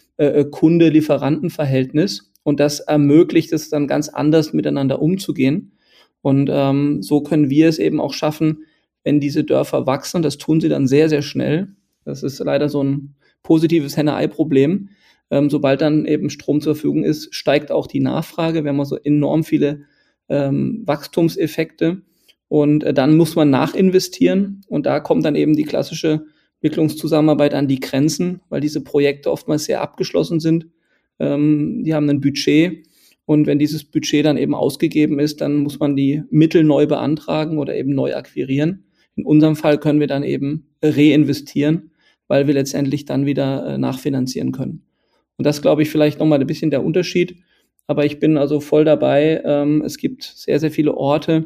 Kunde-Lieferanten-Verhältnis und das ermöglicht es dann ganz anders miteinander umzugehen. Und ähm, so können wir es eben auch schaffen, wenn diese Dörfer wachsen, das tun sie dann sehr, sehr schnell. Das ist leider so ein positives Henne-Ei-Problem. Ähm, sobald dann eben Strom zur Verfügung ist, steigt auch die Nachfrage. Wir haben also enorm viele ähm, Wachstumseffekte. Und äh, dann muss man nachinvestieren. Und da kommt dann eben die klassische Entwicklungszusammenarbeit an die Grenzen, weil diese Projekte oftmals sehr abgeschlossen sind. Ähm, die haben ein Budget. Und wenn dieses Budget dann eben ausgegeben ist, dann muss man die Mittel neu beantragen oder eben neu akquirieren. In unserem Fall können wir dann eben reinvestieren, weil wir letztendlich dann wieder äh, nachfinanzieren können. Und das glaube ich vielleicht nochmal ein bisschen der Unterschied. Aber ich bin also voll dabei. Ähm, es gibt sehr, sehr viele Orte,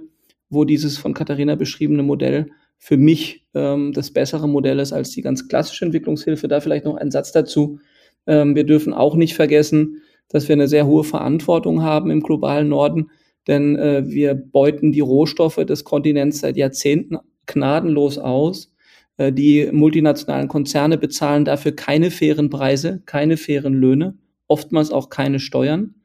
wo dieses von Katharina beschriebene Modell für mich ähm, das bessere Modell ist als die ganz klassische Entwicklungshilfe. Da vielleicht noch ein Satz dazu. Ähm, wir dürfen auch nicht vergessen, dass wir eine sehr hohe Verantwortung haben im globalen Norden, denn äh, wir beuten die Rohstoffe des Kontinents seit Jahrzehnten gnadenlos aus. Äh, die multinationalen Konzerne bezahlen dafür keine fairen Preise, keine fairen Löhne, oftmals auch keine Steuern.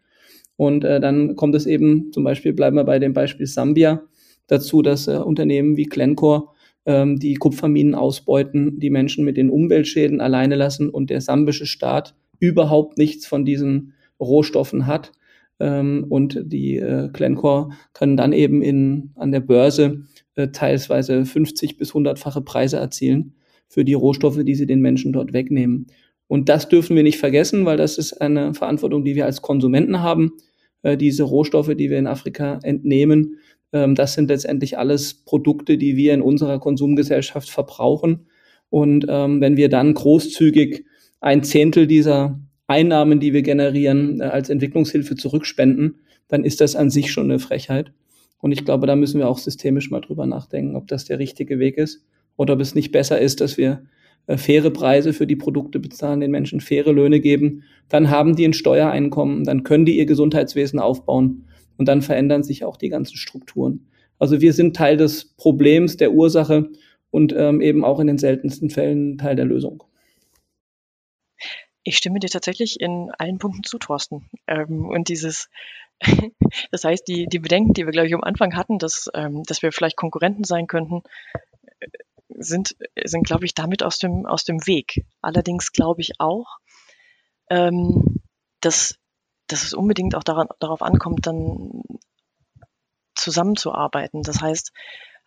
Und äh, dann kommt es eben, zum Beispiel bleiben wir bei dem Beispiel Sambia, dazu, dass äh, Unternehmen wie Glencore ähm, die Kupferminen ausbeuten, die Menschen mit den Umweltschäden alleine lassen und der sambische Staat überhaupt nichts von diesen Rohstoffen hat. Ähm, und die äh, Glencore können dann eben in, an der Börse äh, teilweise 50 bis 100-fache Preise erzielen für die Rohstoffe, die sie den Menschen dort wegnehmen. Und das dürfen wir nicht vergessen, weil das ist eine Verantwortung, die wir als Konsumenten haben. Äh, diese Rohstoffe, die wir in Afrika entnehmen, ähm, das sind letztendlich alles Produkte, die wir in unserer Konsumgesellschaft verbrauchen. Und ähm, wenn wir dann großzügig ein Zehntel dieser Einnahmen, die wir generieren, äh, als Entwicklungshilfe zurückspenden, dann ist das an sich schon eine Frechheit. Und ich glaube, da müssen wir auch systemisch mal drüber nachdenken, ob das der richtige Weg ist oder ob es nicht besser ist, dass wir faire Preise für die Produkte bezahlen, den Menschen faire Löhne geben. Dann haben die ein Steuereinkommen, dann können die ihr Gesundheitswesen aufbauen und dann verändern sich auch die ganzen Strukturen. Also wir sind Teil des Problems, der Ursache und ähm, eben auch in den seltensten Fällen Teil der Lösung. Ich stimme dir tatsächlich in allen Punkten zu, Thorsten. Ähm, und dieses, [LAUGHS] das heißt, die, die Bedenken, die wir, glaube ich, am Anfang hatten, dass, ähm, dass wir vielleicht Konkurrenten sein könnten, äh, sind, sind glaube ich, damit aus dem, aus dem Weg. Allerdings glaube ich auch, ähm, dass, dass es unbedingt auch daran, darauf ankommt, dann zusammenzuarbeiten. Das heißt,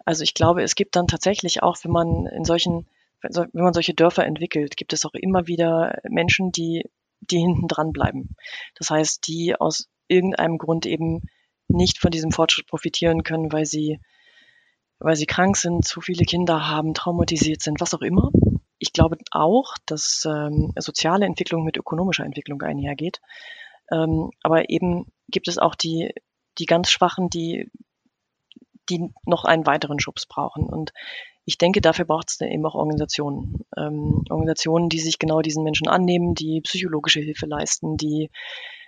also ich glaube, es gibt dann tatsächlich auch, wenn man in solchen wenn man solche Dörfer entwickelt, gibt es auch immer wieder Menschen, die, die hinten dran bleiben. Das heißt, die aus irgendeinem Grund eben nicht von diesem Fortschritt profitieren können, weil sie, weil sie krank sind, zu viele Kinder haben, traumatisiert sind, was auch immer. Ich glaube auch, dass ähm, soziale Entwicklung mit ökonomischer Entwicklung einhergeht. Ähm, aber eben gibt es auch die, die ganz Schwachen, die, die noch einen weiteren Schubs brauchen. Und ich denke, dafür braucht es eben auch Organisationen. Ähm, Organisationen, die sich genau diesen Menschen annehmen, die psychologische Hilfe leisten, die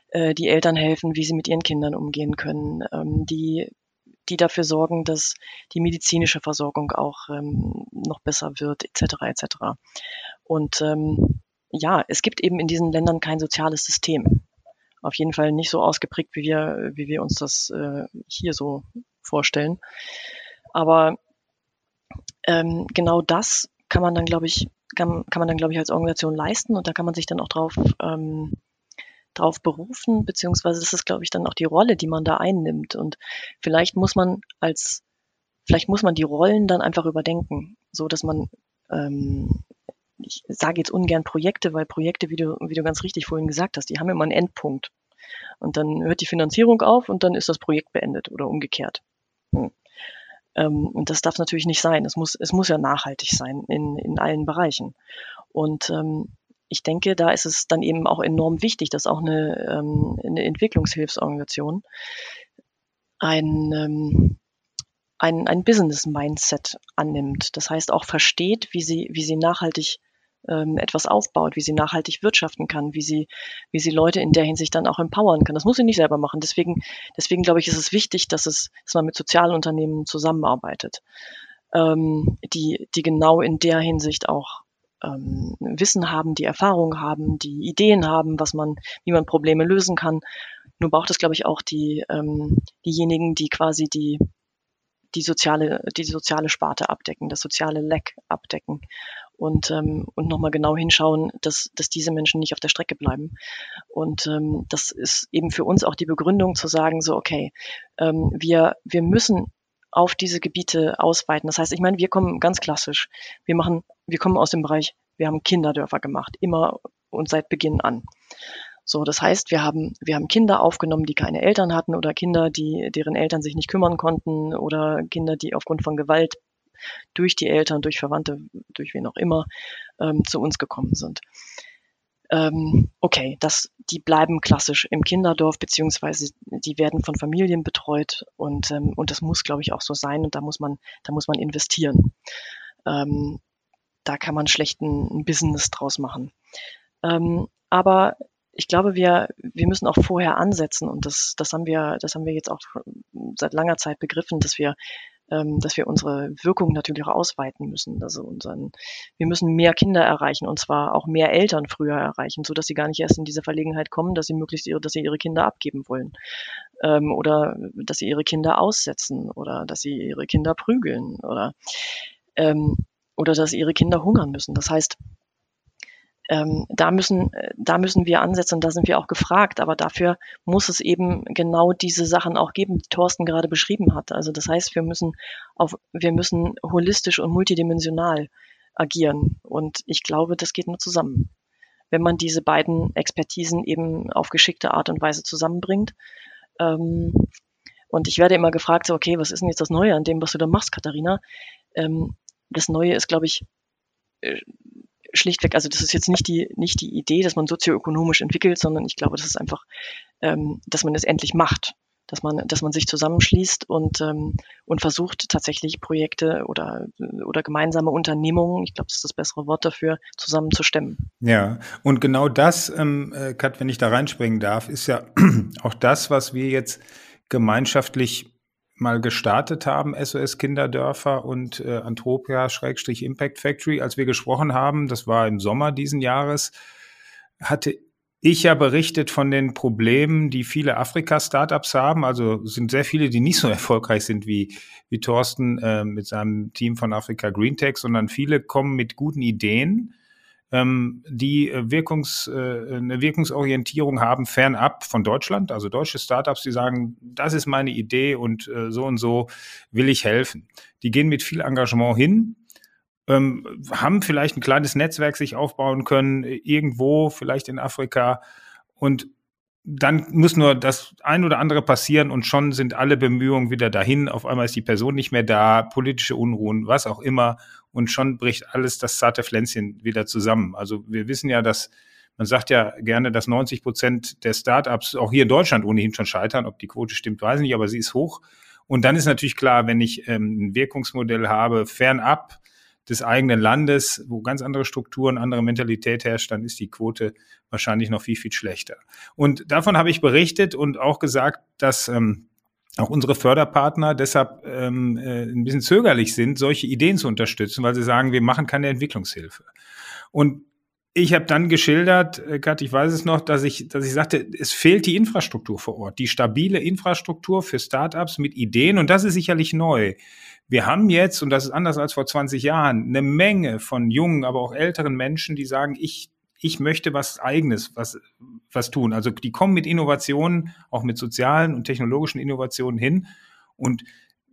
äh, die Eltern helfen, wie sie mit ihren Kindern umgehen können, ähm, die die dafür sorgen, dass die medizinische Versorgung auch ähm, noch besser wird, etc. etc. Und ähm, ja, es gibt eben in diesen Ländern kein soziales System. Auf jeden Fall nicht so ausgeprägt, wie wir, wie wir uns das äh, hier so vorstellen. Aber ähm, genau das kann man dann, glaube ich, kann, kann man dann, glaube ich, als Organisation leisten und da kann man sich dann auch drauf, ähm, drauf berufen, beziehungsweise das ist, glaube ich, dann auch die Rolle, die man da einnimmt. Und vielleicht muss man als, vielleicht muss man die Rollen dann einfach überdenken, so dass man, ähm, ich sage jetzt ungern Projekte, weil Projekte, wie du, wie du ganz richtig vorhin gesagt hast, die haben immer einen Endpunkt. Und dann hört die Finanzierung auf und dann ist das Projekt beendet oder umgekehrt. Hm. Ähm, und das darf natürlich nicht sein. Es muss, es muss ja nachhaltig sein in, in allen Bereichen. Und ähm, ich denke, da ist es dann eben auch enorm wichtig, dass auch eine, ähm, eine Entwicklungshilfsorganisation ein, ähm, ein, ein Business-Mindset annimmt. Das heißt auch versteht, wie sie, wie sie nachhaltig ähm, etwas aufbaut, wie sie nachhaltig wirtschaften kann, wie sie, wie sie Leute in der Hinsicht dann auch empowern kann. Das muss sie nicht selber machen. Deswegen, deswegen glaube ich, ist es wichtig, dass es, dass man mit sozialen Unternehmen zusammenarbeitet. ähm, die, die genau in der Hinsicht auch ähm, Wissen haben, die Erfahrung haben, die Ideen haben, was man, wie man Probleme lösen kann. Nur braucht es, glaube ich, auch die, ähm, diejenigen, die quasi die, die soziale, die soziale Sparte abdecken, das soziale Leck abdecken und, ähm, und nochmal genau hinschauen, dass, dass diese Menschen nicht auf der Strecke bleiben. Und ähm, das ist eben für uns auch die Begründung zu sagen, so, okay, ähm, wir, wir müssen auf diese Gebiete ausweiten. Das heißt, ich meine, wir kommen ganz klassisch. Wir machen, wir kommen aus dem Bereich, wir haben Kinderdörfer gemacht, immer und seit Beginn an. So, das heißt, wir haben, wir haben Kinder aufgenommen, die keine Eltern hatten oder Kinder, die, deren Eltern sich nicht kümmern konnten oder Kinder, die aufgrund von Gewalt durch die Eltern, durch Verwandte, durch wen auch immer, ähm, zu uns gekommen sind. Ähm, okay, das, die bleiben klassisch im Kinderdorf, beziehungsweise die werden von Familien betreut und, ähm, und das muss, glaube ich, auch so sein und da muss man, da muss man investieren. Ähm, da kann man schlecht ein, ein Business draus machen. Ähm, aber ich glaube, wir, wir müssen auch vorher ansetzen und das, das haben wir, das haben wir jetzt auch seit langer Zeit begriffen, dass wir, ähm, dass wir unsere Wirkung natürlich auch ausweiten müssen. Also unseren, wir müssen mehr Kinder erreichen und zwar auch mehr Eltern früher erreichen, so dass sie gar nicht erst in diese Verlegenheit kommen, dass sie möglichst ihre, dass sie ihre Kinder abgeben wollen ähm, oder dass sie ihre Kinder aussetzen oder dass sie ihre Kinder prügeln oder ähm, oder dass ihre Kinder hungern müssen. Das heißt, ähm, da müssen, da müssen wir ansetzen da sind wir auch gefragt. Aber dafür muss es eben genau diese Sachen auch geben, die Thorsten gerade beschrieben hat. Also das heißt, wir müssen auf, wir müssen holistisch und multidimensional agieren. Und ich glaube, das geht nur zusammen. Wenn man diese beiden Expertisen eben auf geschickte Art und Weise zusammenbringt. Ähm, und ich werde immer gefragt, so, okay, was ist denn jetzt das Neue an dem, was du da machst, Katharina? Ähm, das Neue ist, glaube ich, äh, schlichtweg, also das ist jetzt nicht die, nicht die Idee, dass man sozioökonomisch entwickelt, sondern ich glaube, das ist einfach, ähm, dass man es endlich macht, dass man, dass man sich zusammenschließt und, ähm, und versucht tatsächlich Projekte oder, oder gemeinsame Unternehmungen, ich glaube, das ist das bessere Wort dafür, zusammen zu stemmen. Ja, und genau das, ähm, äh, Kat, wenn ich da reinspringen darf, ist ja [CLEARS THROAT] auch das, was wir jetzt gemeinschaftlich mal gestartet haben, SOS Kinderdörfer und äh, Antropia-Impact Factory, als wir gesprochen haben, das war im Sommer diesen Jahres, hatte ich ja berichtet von den Problemen, die viele Afrika-Startups haben. Also sind sehr viele, die nicht so [LAUGHS] erfolgreich sind wie, wie Thorsten äh, mit seinem Team von Afrika Green Tech, sondern viele kommen mit guten Ideen ähm, die äh, Wirkungs, äh, eine Wirkungsorientierung haben fernab von Deutschland, also deutsche Startups, die sagen, das ist meine Idee und äh, so und so will ich helfen. Die gehen mit viel Engagement hin, ähm, haben vielleicht ein kleines Netzwerk sich aufbauen können, irgendwo, vielleicht in Afrika und dann muss nur das ein oder andere passieren und schon sind alle Bemühungen wieder dahin. Auf einmal ist die Person nicht mehr da, politische Unruhen, was auch immer. Und schon bricht alles das zarte Pflänzchen wieder zusammen. Also wir wissen ja, dass man sagt ja gerne, dass 90 Prozent der Startups auch hier in Deutschland ohnehin schon scheitern. Ob die Quote stimmt, weiß ich nicht, aber sie ist hoch. Und dann ist natürlich klar, wenn ich ähm, ein Wirkungsmodell habe, fernab des eigenen Landes, wo ganz andere Strukturen, andere Mentalität herrscht, dann ist die Quote wahrscheinlich noch viel, viel schlechter. Und davon habe ich berichtet und auch gesagt, dass ähm, auch unsere Förderpartner deshalb ähm, äh, ein bisschen zögerlich sind, solche Ideen zu unterstützen, weil sie sagen, wir machen keine Entwicklungshilfe. Und ich habe dann geschildert, äh, Kat, ich weiß es noch, dass ich, dass ich sagte, es fehlt die Infrastruktur vor Ort, die stabile Infrastruktur für Startups mit Ideen und das ist sicherlich neu. Wir haben jetzt, und das ist anders als vor 20 Jahren, eine Menge von jungen, aber auch älteren Menschen, die sagen, ich, ich möchte was eigenes, was, was tun. Also die kommen mit Innovationen, auch mit sozialen und technologischen Innovationen hin. Und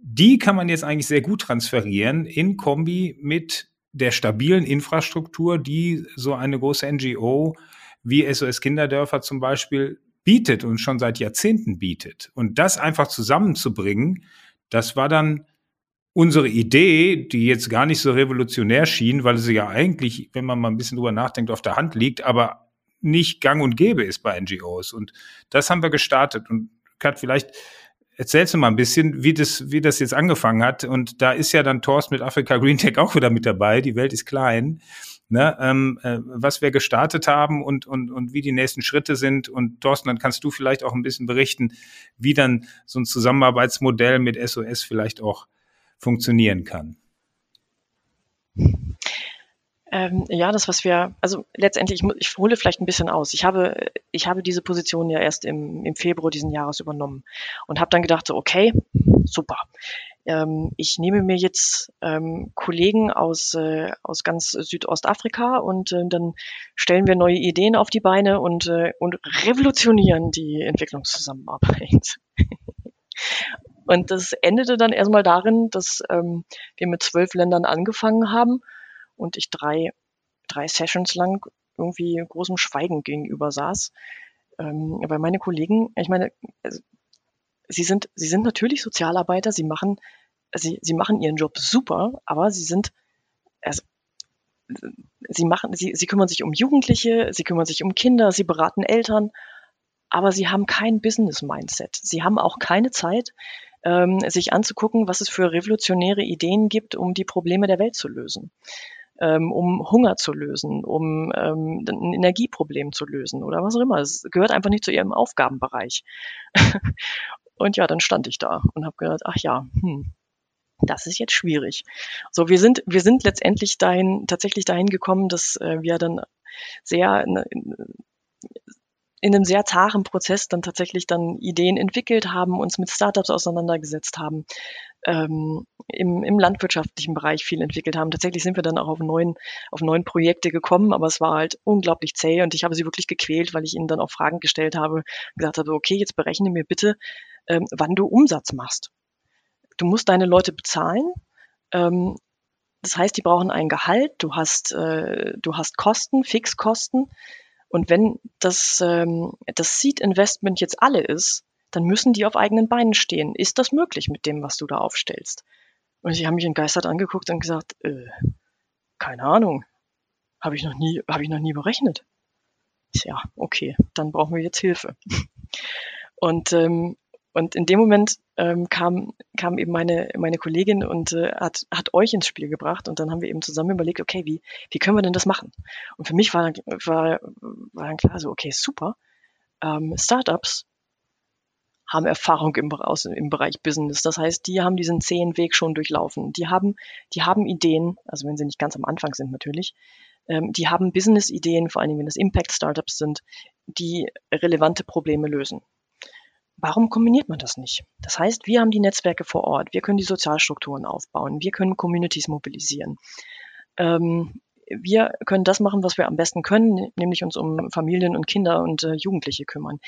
die kann man jetzt eigentlich sehr gut transferieren in Kombi mit der stabilen Infrastruktur, die so eine große NGO wie SOS Kinderdörfer zum Beispiel bietet und schon seit Jahrzehnten bietet. Und das einfach zusammenzubringen, das war dann unsere Idee, die jetzt gar nicht so revolutionär schien, weil sie ja eigentlich, wenn man mal ein bisschen drüber nachdenkt, auf der Hand liegt, aber nicht gang und gäbe ist bei NGOs. Und das haben wir gestartet. Und Kat, vielleicht erzählst du mal ein bisschen, wie das, wie das jetzt angefangen hat. Und da ist ja dann Thorst mit Afrika Green Tech auch wieder mit dabei. Die Welt ist klein. Ne, ähm, äh, was wir gestartet haben und, und, und wie die nächsten Schritte sind. Und Thorsten, dann kannst du vielleicht auch ein bisschen berichten, wie dann so ein Zusammenarbeitsmodell mit SOS vielleicht auch funktionieren kann. Ähm, ja, das, was wir, also letztendlich, ich, ich hole vielleicht ein bisschen aus. Ich habe, ich habe diese Position ja erst im, im Februar diesen Jahres übernommen und habe dann gedacht, so, okay, super. Ähm, ich nehme mir jetzt ähm, Kollegen aus, äh, aus ganz Südostafrika und äh, dann stellen wir neue Ideen auf die Beine und, äh, und revolutionieren die Entwicklungszusammenarbeit. [LAUGHS] und das endete dann erstmal darin, dass ähm, wir mit zwölf Ländern angefangen haben und ich drei, drei Sessions lang irgendwie großem Schweigen gegenüber saß. Ähm, weil meine Kollegen, ich meine, also, sie sind, sie sind natürlich Sozialarbeiter, sie machen, sie, sie machen ihren Job super, aber sie sind, also, sie machen, sie, sie kümmern sich um Jugendliche, sie kümmern sich um Kinder, sie beraten Eltern, aber sie haben kein Business-Mindset. Sie haben auch keine Zeit, ähm, sich anzugucken, was es für revolutionäre Ideen gibt, um die Probleme der Welt zu lösen ähm, um Hunger zu lösen, um ähm, ein Energieproblem zu lösen oder was auch immer. Es gehört einfach nicht zu ihrem Aufgabenbereich. [LAUGHS] und ja, dann stand ich da und habe gedacht, ach ja, hm, das ist jetzt schwierig. So, wir sind, wir sind letztendlich dahin, tatsächlich dahin gekommen, dass äh, wir dann sehr ne, in einem sehr zaren Prozess dann tatsächlich dann Ideen entwickelt haben, uns mit Startups auseinandergesetzt haben, ähm, im, im landwirtschaftlichen Bereich viel entwickelt haben. Tatsächlich sind wir dann auch auf neuen, auf neuen Projekte gekommen, aber es war halt unglaublich zäh und ich habe sie wirklich gequält, weil ich ihnen dann auch Fragen gestellt habe, gesagt habe, okay, jetzt berechne mir bitte, ähm, wann du Umsatz machst. Du musst deine Leute bezahlen. Ähm, das heißt, die brauchen ein Gehalt, du hast, äh, du hast Kosten, Fixkosten. Und wenn das, ähm, das Seed Investment jetzt alle ist, dann müssen die auf eigenen Beinen stehen. Ist das möglich mit dem, was du da aufstellst? Und sie haben mich entgeistert angeguckt und gesagt, äh, keine Ahnung, habe ich noch nie, habe ich noch nie berechnet. Ja, okay, dann brauchen wir jetzt Hilfe. [LAUGHS] Und ähm, und in dem Moment ähm, kam, kam eben meine, meine Kollegin und äh, hat, hat euch ins Spiel gebracht und dann haben wir eben zusammen überlegt, okay, wie, wie können wir denn das machen? Und für mich war, war, war dann klar so, okay, super. Ähm, Startups haben Erfahrung im, aus, im Bereich Business. Das heißt, die haben diesen zehn Weg schon durchlaufen. Die haben, die haben Ideen, also wenn sie nicht ganz am Anfang sind natürlich, ähm, die haben Business-Ideen, vor allen Dingen wenn es Impact-Startups sind, die relevante Probleme lösen. Warum kombiniert man das nicht? Das heißt, wir haben die Netzwerke vor Ort, wir können die Sozialstrukturen aufbauen, wir können Communities mobilisieren. Ähm, wir können das machen, was wir am besten können, nämlich uns um Familien und Kinder und äh, Jugendliche kümmern.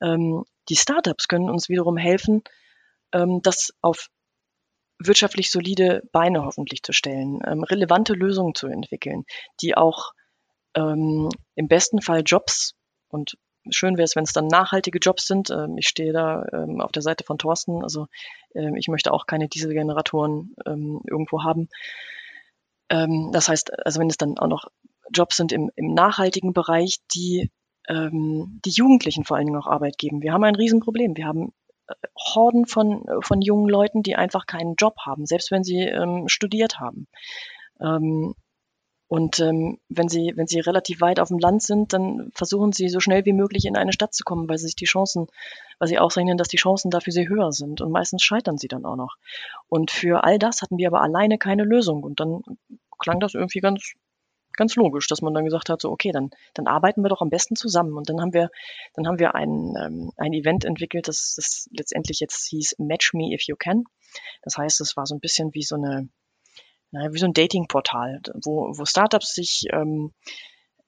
Ähm, die Startups können uns wiederum helfen, ähm, das auf wirtschaftlich solide Beine hoffentlich zu stellen, ähm, relevante Lösungen zu entwickeln, die auch ähm, im besten Fall Jobs und schön wäre es, wenn es dann nachhaltige Jobs sind. Ähm, ich stehe da ähm, auf der Seite von Thorsten. Also ähm, ich möchte auch keine Dieselgeneratoren ähm, irgendwo haben. Ähm, das heißt, also wenn es dann auch noch Jobs sind im, im nachhaltigen Bereich, die ähm, die Jugendlichen vor allen Dingen auch Arbeit geben. Wir haben ein Riesenproblem. Wir haben äh, Horden von, von jungen Leuten, die einfach keinen Job haben, selbst wenn sie studiert haben. Und ähm, wenn sie, wenn sie relativ weit auf dem Land sind, dann versuchen sie so schnell wie möglich in eine Stadt zu kommen, weil sie sich die Chancen, weil sie ausrechnen, dass die Chancen dafür sehr höher sind. Und meistens scheitern sie dann auch noch. Und für all das hatten wir aber alleine keine Lösung. Und dann klang das irgendwie ganz, ganz logisch, dass man dann gesagt hat, so okay, dann, dann arbeiten wir doch am besten zusammen. Und dann haben wir, dann haben wir ein, ähm, ein Event entwickelt, das, das letztendlich jetzt hieß Match Me If You Can. Das heißt, es war so ein bisschen wie so eine naja, wie so ein Dating-Portal, wo, wo Startups sich ähm,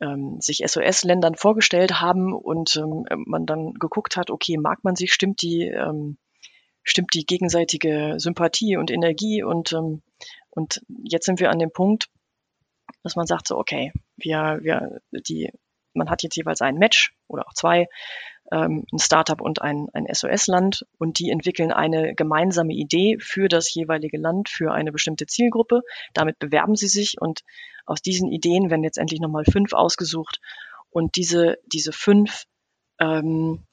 ähm, sich SOS-Ländern vorgestellt haben und ähm, man dann geguckt hat, okay, mag man sich, stimmt die, ähm, stimmt die gegenseitige Sympathie und Energie und, ähm, und jetzt sind wir an dem Punkt, dass man sagt so, okay, wir, wir, die, man hat jetzt jeweils ein Match oder auch zwei ähm, ein Startup und ein, ein SOS-Land und die entwickeln eine gemeinsame Idee für das jeweilige Land, für eine bestimmte Zielgruppe. Damit bewerben sie sich und aus diesen Ideen werden letztendlich nochmal fünf ausgesucht und diese, diese fünf ähm,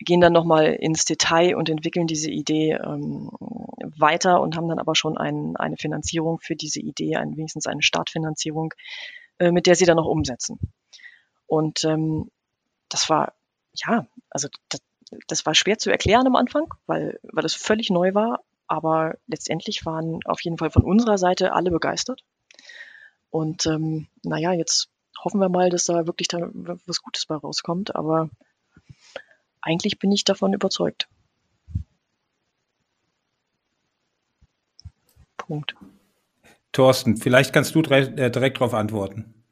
gehen dann nochmal ins Detail und entwickeln diese Idee ähm, weiter und haben dann aber schon ein, eine Finanzierung für diese Idee, ein, wenigstens eine Startfinanzierung, äh, mit der sie dann noch umsetzen. Und ähm, das war ja, also das, das war schwer zu erklären am Anfang, weil, weil es völlig neu war. Aber letztendlich waren auf jeden Fall von unserer Seite alle begeistert. Und ähm, naja, jetzt hoffen wir mal, dass da wirklich da was Gutes bei rauskommt. Aber eigentlich bin ich davon überzeugt. Punkt. Thorsten, vielleicht kannst du äh, direkt darauf antworten.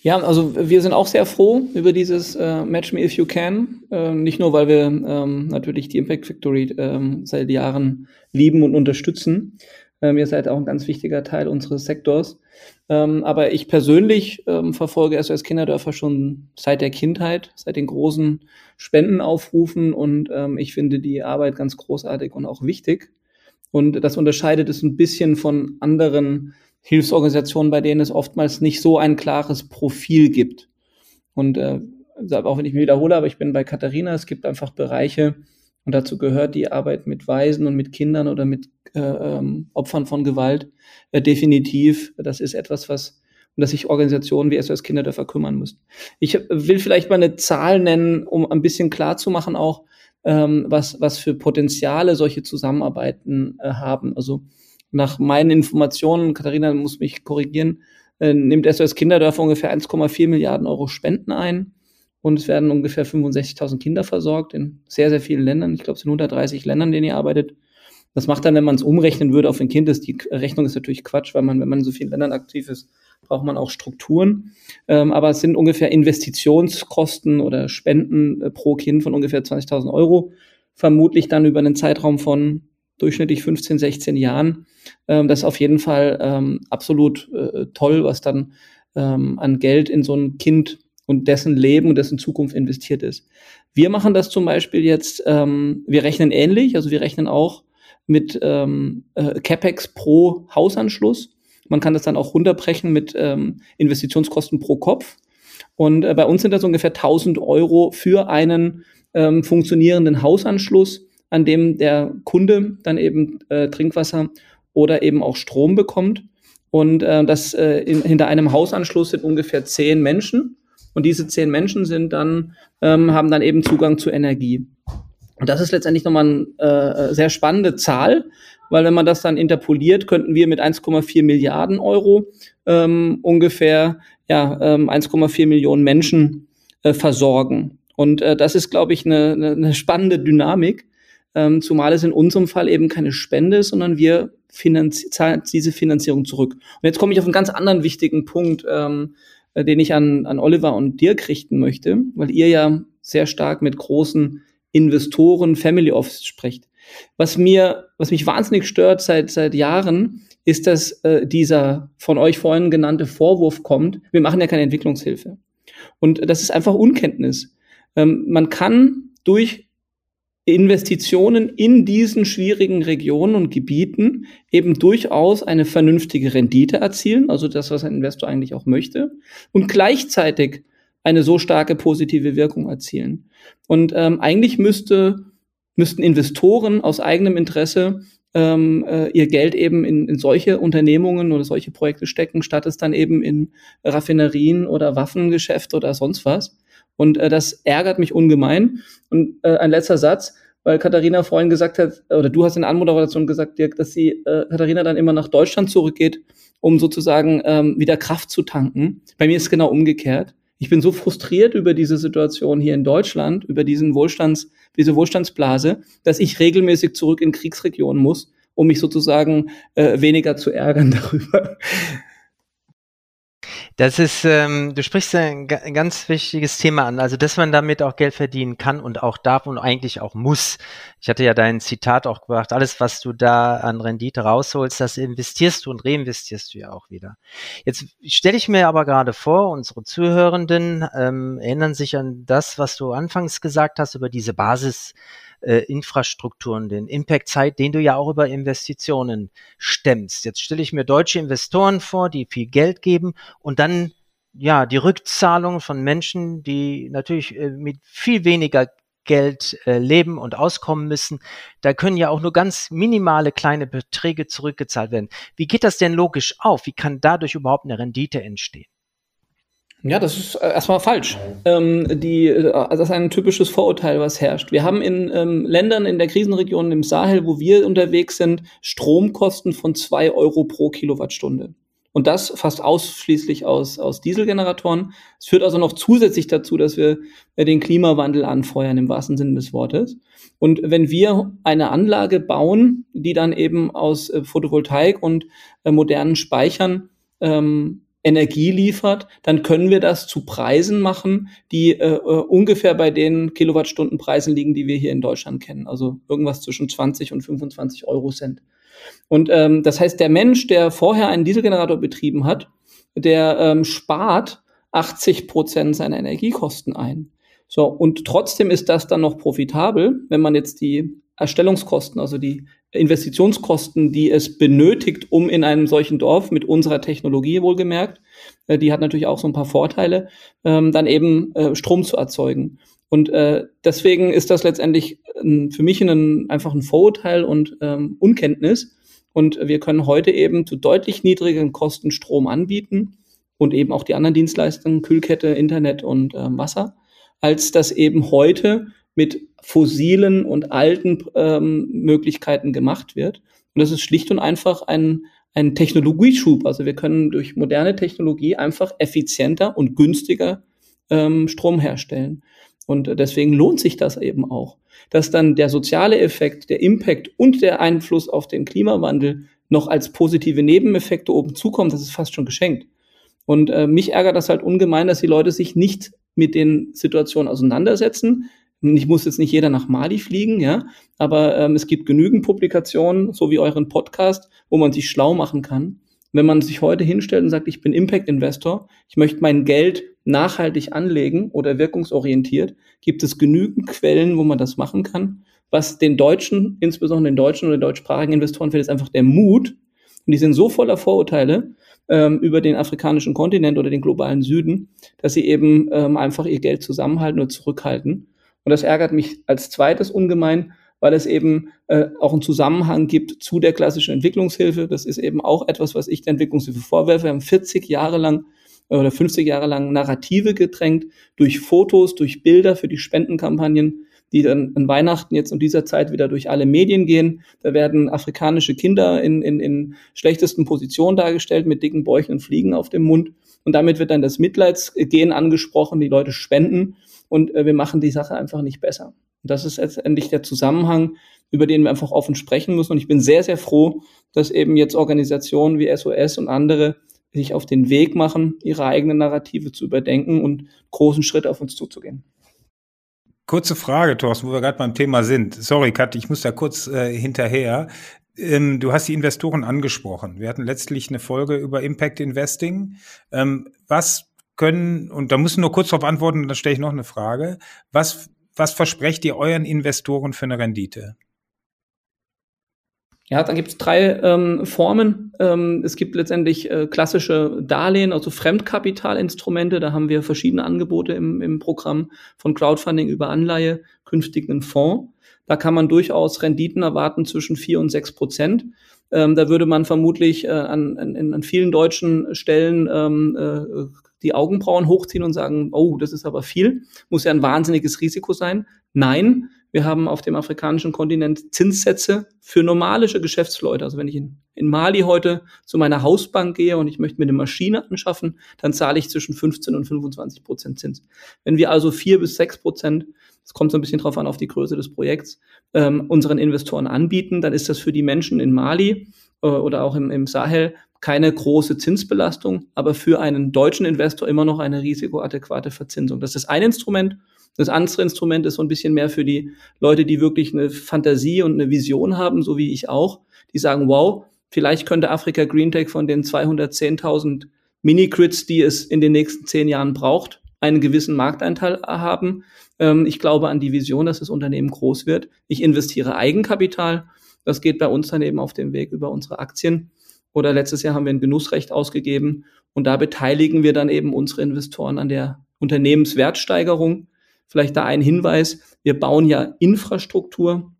Ja, also wir sind auch sehr froh über dieses äh, Match Me If You Can. Äh, nicht nur, weil wir ähm, natürlich die Impact Factory ähm, seit Jahren lieben und unterstützen. Ähm, ihr seid auch ein ganz wichtiger Teil unseres Sektors. Ähm, aber ich persönlich ähm, verfolge SOS Kinderdörfer schon seit der Kindheit, seit den großen Spendenaufrufen und ähm, ich finde die Arbeit ganz großartig und auch wichtig. Und das unterscheidet es ein bisschen von anderen Hilfsorganisationen, bei denen es oftmals nicht so ein klares Profil gibt. Und äh, auch wenn ich mich wiederhole, aber ich bin bei Katharina, es gibt einfach Bereiche, und dazu gehört die Arbeit mit Waisen und mit Kindern oder mit äh, ähm, Opfern von Gewalt äh, definitiv. Das ist etwas, was um das sich Organisationen wie SOS Kinderdörfer kümmern müssen. Ich will vielleicht mal eine Zahl nennen, um ein bisschen klar zu machen auch, ähm, was, was für Potenziale solche Zusammenarbeiten äh, haben. Also nach meinen Informationen, Katharina muss mich korrigieren, äh, nimmt SOS Kinderdörfer ungefähr 1,4 Milliarden Euro Spenden ein. Und es werden ungefähr 65.000 Kinder versorgt in sehr, sehr vielen Ländern. Ich glaube, es sind 130 Ländern, in denen ihr arbeitet. Das macht dann, wenn man es umrechnen würde auf ein Kind, ist die Rechnung ist natürlich Quatsch, weil man, wenn man in so vielen Ländern aktiv ist, braucht man auch Strukturen. Ähm, aber es sind ungefähr Investitionskosten oder Spenden äh, pro Kind von ungefähr 20.000 Euro. Vermutlich dann über einen Zeitraum von durchschnittlich 15, 16 Jahren. Ähm, das ist auf jeden Fall ähm, absolut äh, toll, was dann ähm, an Geld in so ein Kind und dessen Leben und dessen Zukunft investiert ist. Wir machen das zum Beispiel jetzt, ähm, wir rechnen ähnlich, also wir rechnen auch mit ähm, äh, CapEx pro Hausanschluss. Man kann das dann auch runterbrechen mit ähm, Investitionskosten pro Kopf. Und äh, bei uns sind das ungefähr 1000 Euro für einen ähm, funktionierenden Hausanschluss, an dem der Kunde dann eben äh, Trinkwasser oder eben auch Strom bekommt. Und äh, das äh, in, hinter einem Hausanschluss sind ungefähr zehn Menschen. Und diese zehn Menschen sind dann, ähm, haben dann eben Zugang zu Energie. Und das ist letztendlich nochmal eine äh, sehr spannende Zahl, weil wenn man das dann interpoliert, könnten wir mit 1,4 Milliarden Euro ähm, ungefähr ja, ähm, 1,4 Millionen Menschen äh, versorgen. Und äh, das ist, glaube ich, eine, eine spannende Dynamik, ähm, zumal es in unserem Fall eben keine Spende ist, sondern wir finanzi zahlen diese Finanzierung zurück. Und jetzt komme ich auf einen ganz anderen wichtigen Punkt, ähm, äh, den ich an, an Oliver und Dirk richten möchte, weil ihr ja sehr stark mit großen Investoren, Family Office spricht. Was mir, was mich wahnsinnig stört seit, seit Jahren, ist, dass äh, dieser von euch vorhin genannte Vorwurf kommt, wir machen ja keine Entwicklungshilfe. Und das ist einfach Unkenntnis. Ähm, man kann durch Investitionen in diesen schwierigen Regionen und Gebieten eben durchaus eine vernünftige Rendite erzielen, also das, was ein Investor eigentlich auch möchte, und gleichzeitig eine so starke positive Wirkung erzielen. Und ähm, eigentlich müsste, müssten Investoren aus eigenem Interesse ähm, äh, ihr Geld eben in, in solche Unternehmungen oder solche Projekte stecken, statt es dann eben in Raffinerien oder Waffengeschäft oder sonst was. Und äh, das ärgert mich ungemein. Und äh, ein letzter Satz, weil Katharina vorhin gesagt hat, oder du hast in der Anmoderation gesagt, Dirk, dass sie äh, Katharina dann immer nach Deutschland zurückgeht, um sozusagen ähm, wieder Kraft zu tanken. Bei mir ist es genau umgekehrt ich bin so frustriert über diese Situation hier in Deutschland, über diesen Wohlstands, diese Wohlstandsblase, dass ich regelmäßig zurück in Kriegsregionen muss, um mich sozusagen äh, weniger zu ärgern [LAUGHS] darüber. Das ist, ähm, du sprichst ein, ganz wichtiges Thema an, also dass man damit auch Geld verdienen kann und auch darf und eigentlich auch muss. Ich hatte ja dein Zitat auch gebracht, alles, was du da an Rendite rausholst, das investierst du und reinvestierst du ja auch wieder. Jetzt stelle ich mir aber gerade vor, unsere Zuhörenden ähm, erinnern sich an das, was du anfangs gesagt hast über diese Basis äh, Infrastrukturen, den Impact Zeit, den du ja auch über Investitionen stemmst. Jetzt stelle ich mir deutsche Investoren vor, die viel Geld geben und dann ja die Rückzahlung von Menschen, die natürlich äh, mit viel weniger Geld äh, leben und auskommen müssen. Da können ja auch nur ganz minimale kleine Beträge zurückgezahlt werden. Wie geht das denn logisch auf? Wie kann dadurch überhaupt eine Rendite entstehen? Ja, das ist äh, erstmal falsch. Ähm, die, äh, das ist ein typisches Vorurteil, was herrscht. Wir haben in ähm, Ländern in der Krisenregion im Sahel, wo wir unterwegs sind, Stromkosten von zwei Euro pro Kilowattstunde. Und das fast ausschließlich aus, aus Dieselgeneratoren. Es führt also noch zusätzlich dazu, dass wir den Klimawandel anfeuern im wahrsten Sinne des Wortes. Und wenn wir eine Anlage bauen, die dann eben aus äh, Photovoltaik und äh, modernen Speichern ähm, Energie liefert, dann können wir das zu Preisen machen, die äh, äh ungefähr bei den Kilowattstundenpreisen liegen, die wir hier in Deutschland kennen. Also irgendwas zwischen 20 und 25 Euro Cent. Und ähm, das heißt, der Mensch, der vorher einen Dieselgenerator betrieben hat, der ähm, spart 80 Prozent seiner Energiekosten ein. So, und trotzdem ist das dann noch profitabel, wenn man jetzt die Erstellungskosten, also die Investitionskosten, die es benötigt, um in einem solchen Dorf mit unserer Technologie wohlgemerkt, äh, die hat natürlich auch so ein paar Vorteile, ähm, dann eben äh, Strom zu erzeugen. Und äh, deswegen ist das letztendlich äh, für mich ein, einfach ein Vorurteil und ähm, Unkenntnis. Und wir können heute eben zu deutlich niedrigeren Kosten Strom anbieten und eben auch die anderen Dienstleistungen, Kühlkette, Internet und ähm, Wasser als das eben heute mit fossilen und alten ähm, Möglichkeiten gemacht wird. Und das ist schlicht und einfach ein, ein Technologieschub. Also wir können durch moderne Technologie einfach effizienter und günstiger ähm, Strom herstellen. Und deswegen lohnt sich das eben auch. Dass dann der soziale Effekt, der Impact und der Einfluss auf den Klimawandel noch als positive Nebeneffekte oben zukommen, das ist fast schon geschenkt. Und äh, mich ärgert das halt ungemein, dass die Leute sich nicht mit den Situationen auseinandersetzen. Ich muss jetzt nicht jeder nach Mali fliegen, ja, aber ähm, es gibt genügend Publikationen, so wie euren Podcast, wo man sich schlau machen kann. Wenn man sich heute hinstellt und sagt, ich bin Impact Investor, ich möchte mein Geld nachhaltig anlegen oder wirkungsorientiert, gibt es genügend Quellen, wo man das machen kann. Was den Deutschen, insbesondere den deutschen oder deutschsprachigen Investoren fehlt, ist einfach der Mut. Und die sind so voller Vorurteile, ähm, über den afrikanischen Kontinent oder den globalen Süden, dass sie eben ähm, einfach ihr Geld zusammenhalten oder zurückhalten. Und das ärgert mich als zweites ungemein, weil es eben äh, auch einen Zusammenhang gibt zu der klassischen Entwicklungshilfe. Das ist eben auch etwas, was ich der Entwicklungshilfe vorwerfe. Wir haben 40 Jahre lang oder 50 Jahre lang Narrative gedrängt durch Fotos, durch Bilder für die Spendenkampagnen, die dann an Weihnachten jetzt in dieser Zeit wieder durch alle Medien gehen. Da werden afrikanische Kinder in, in, in schlechtesten Positionen dargestellt mit dicken Bäuchen und Fliegen auf dem Mund. Und damit wird dann das Mitleidsgehen angesprochen, die Leute spenden und äh, wir machen die Sache einfach nicht besser. Und das ist letztendlich der Zusammenhang, über den wir einfach offen sprechen müssen. Und ich bin sehr, sehr froh, dass eben jetzt Organisationen wie SOS und andere sich auf den Weg machen, ihre eigenen Narrative zu überdenken und großen Schritt auf uns zuzugehen. Kurze Frage, Thorsten, wo wir gerade beim Thema sind. Sorry, Kat, ich muss da kurz äh, hinterher. Ähm, du hast die Investoren angesprochen. Wir hatten letztlich eine Folge über Impact Investing. Ähm, was können, und da du nur kurz darauf antworten, dann stelle ich noch eine Frage. Was, was versprecht ihr euren Investoren für eine Rendite? Ja, dann gibt es drei ähm, Formen. Ähm, es gibt letztendlich äh, klassische Darlehen, also Fremdkapitalinstrumente. Da haben wir verschiedene Angebote im, im Programm von Crowdfunding über Anleihe, künftig einen Fonds. Da kann man durchaus Renditen erwarten zwischen vier und sechs Prozent. Ähm, da würde man vermutlich äh, an, an, an vielen deutschen Stellen ähm, äh, die Augenbrauen hochziehen und sagen, oh, das ist aber viel, muss ja ein wahnsinniges Risiko sein. Nein, wir haben auf dem afrikanischen Kontinent Zinssätze für normalische Geschäftsleute. Also wenn ich in, in Mali heute zu meiner Hausbank gehe und ich möchte mir eine Maschine anschaffen, dann zahle ich zwischen 15 und 25 Prozent Zins. Wenn wir also vier bis sechs Prozent, es kommt so ein bisschen drauf an, auf die Größe des Projekts, ähm, unseren Investoren anbieten, dann ist das für die Menschen in Mali äh, oder auch im, im Sahel keine große Zinsbelastung, aber für einen deutschen Investor immer noch eine risikoadäquate Verzinsung. Das ist ein Instrument. Das andere Instrument ist so ein bisschen mehr für die Leute, die wirklich eine Fantasie und eine Vision haben, so wie ich auch, die sagen, wow, vielleicht könnte Afrika Green Tech von den 210.000 Mini-Grids, die es in den nächsten zehn Jahren braucht, einen gewissen Markteinteil haben. Ähm, ich glaube an die Vision, dass das Unternehmen groß wird. Ich investiere Eigenkapital. Das geht bei uns dann eben auf dem Weg über unsere Aktien. Oder letztes Jahr haben wir ein Genussrecht ausgegeben und da beteiligen wir dann eben unsere Investoren an der Unternehmenswertsteigerung. Vielleicht da ein Hinweis. Wir bauen ja Infrastruktur.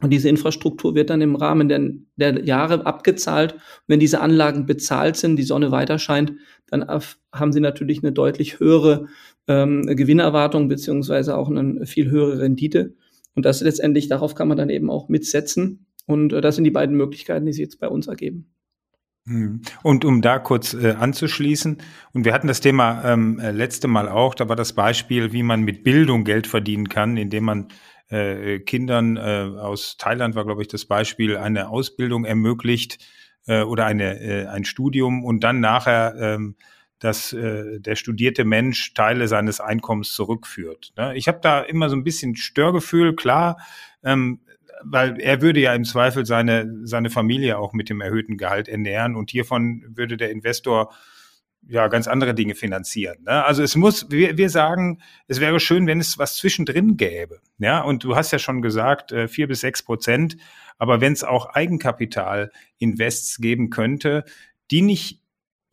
Und diese Infrastruktur wird dann im Rahmen der, der Jahre abgezahlt. Und wenn diese Anlagen bezahlt sind, die Sonne weiter scheint, dann haben sie natürlich eine deutlich höhere ähm, Gewinnerwartung beziehungsweise auch eine viel höhere Rendite. Und das letztendlich, darauf kann man dann eben auch mitsetzen. Und äh, das sind die beiden Möglichkeiten, die sich jetzt bei uns ergeben. Hm. Und um da kurz äh, anzuschließen, und wir hatten das Thema ähm, äh, letzte Mal auch, da war das Beispiel, wie man mit Bildung Geld verdienen kann, indem man äh, Kindern äh, aus Thailand war, glaube ich, das Beispiel, eine Ausbildung ermöglicht äh, oder eine, äh, ein Studium und dann nachher ähm, dass äh, der studierte Mensch Teile seines Einkommens zurückführt. Ne? Ich habe da immer so ein bisschen Störgefühl, klar, ähm, weil er würde ja im Zweifel seine, seine Familie auch mit dem erhöhten Gehalt ernähren und hiervon würde der Investor ja ganz andere Dinge finanzieren. Ne? Also es muss, wir, wir sagen, es wäre schön, wenn es was zwischendrin gäbe. Ja, und du hast ja schon gesagt, äh, vier bis sechs Prozent. Aber wenn es auch Eigenkapital-Invests geben könnte, die nicht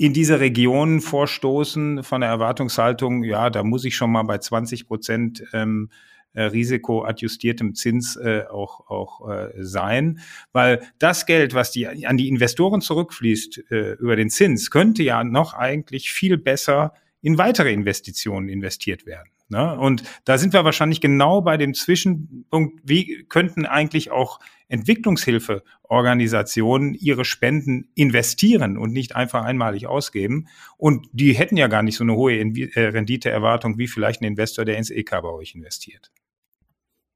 in diese Region vorstoßen von der Erwartungshaltung, ja, da muss ich schon mal bei 20 Prozent ähm, äh, risikoadjustiertem Zins äh, auch, auch äh, sein, weil das Geld, was die, an die Investoren zurückfließt äh, über den Zins, könnte ja noch eigentlich viel besser in weitere Investitionen investiert werden. Ne? Und da sind wir wahrscheinlich genau bei dem Zwischenpunkt, wie könnten eigentlich auch Entwicklungshilfeorganisationen ihre Spenden investieren und nicht einfach einmalig ausgeben. Und die hätten ja gar nicht so eine hohe äh, Renditeerwartung wie vielleicht ein Investor, der ins EK bei euch investiert.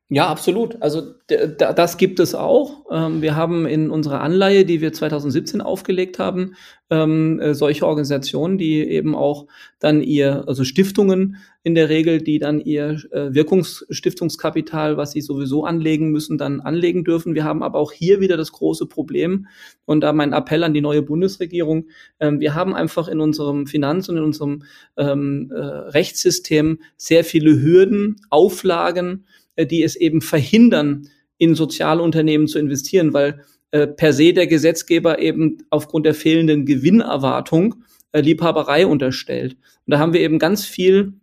Ja, absolut. Also das gibt es auch. Ähm, wir haben in unserer Anleihe, die wir 2017 aufgelegt haben, ähm, äh, solche Organisationen, die eben auch dann ihr, also Stiftungen in der Regel, die dann ihr äh, Wirkungsstiftungskapital, was sie sowieso anlegen müssen, dann anlegen dürfen. Wir haben aber auch hier wieder das große Problem und da mein Appell an die neue Bundesregierung. Ähm, wir haben einfach in unserem Finanz- und in unserem äh, Rechtssystem sehr viele Hürden, Auflagen, die es eben verhindern, in Sozialunternehmen zu investieren, weil äh, per se der Gesetzgeber eben aufgrund der fehlenden Gewinnerwartung äh, Liebhaberei unterstellt. Und da haben wir eben ganz viel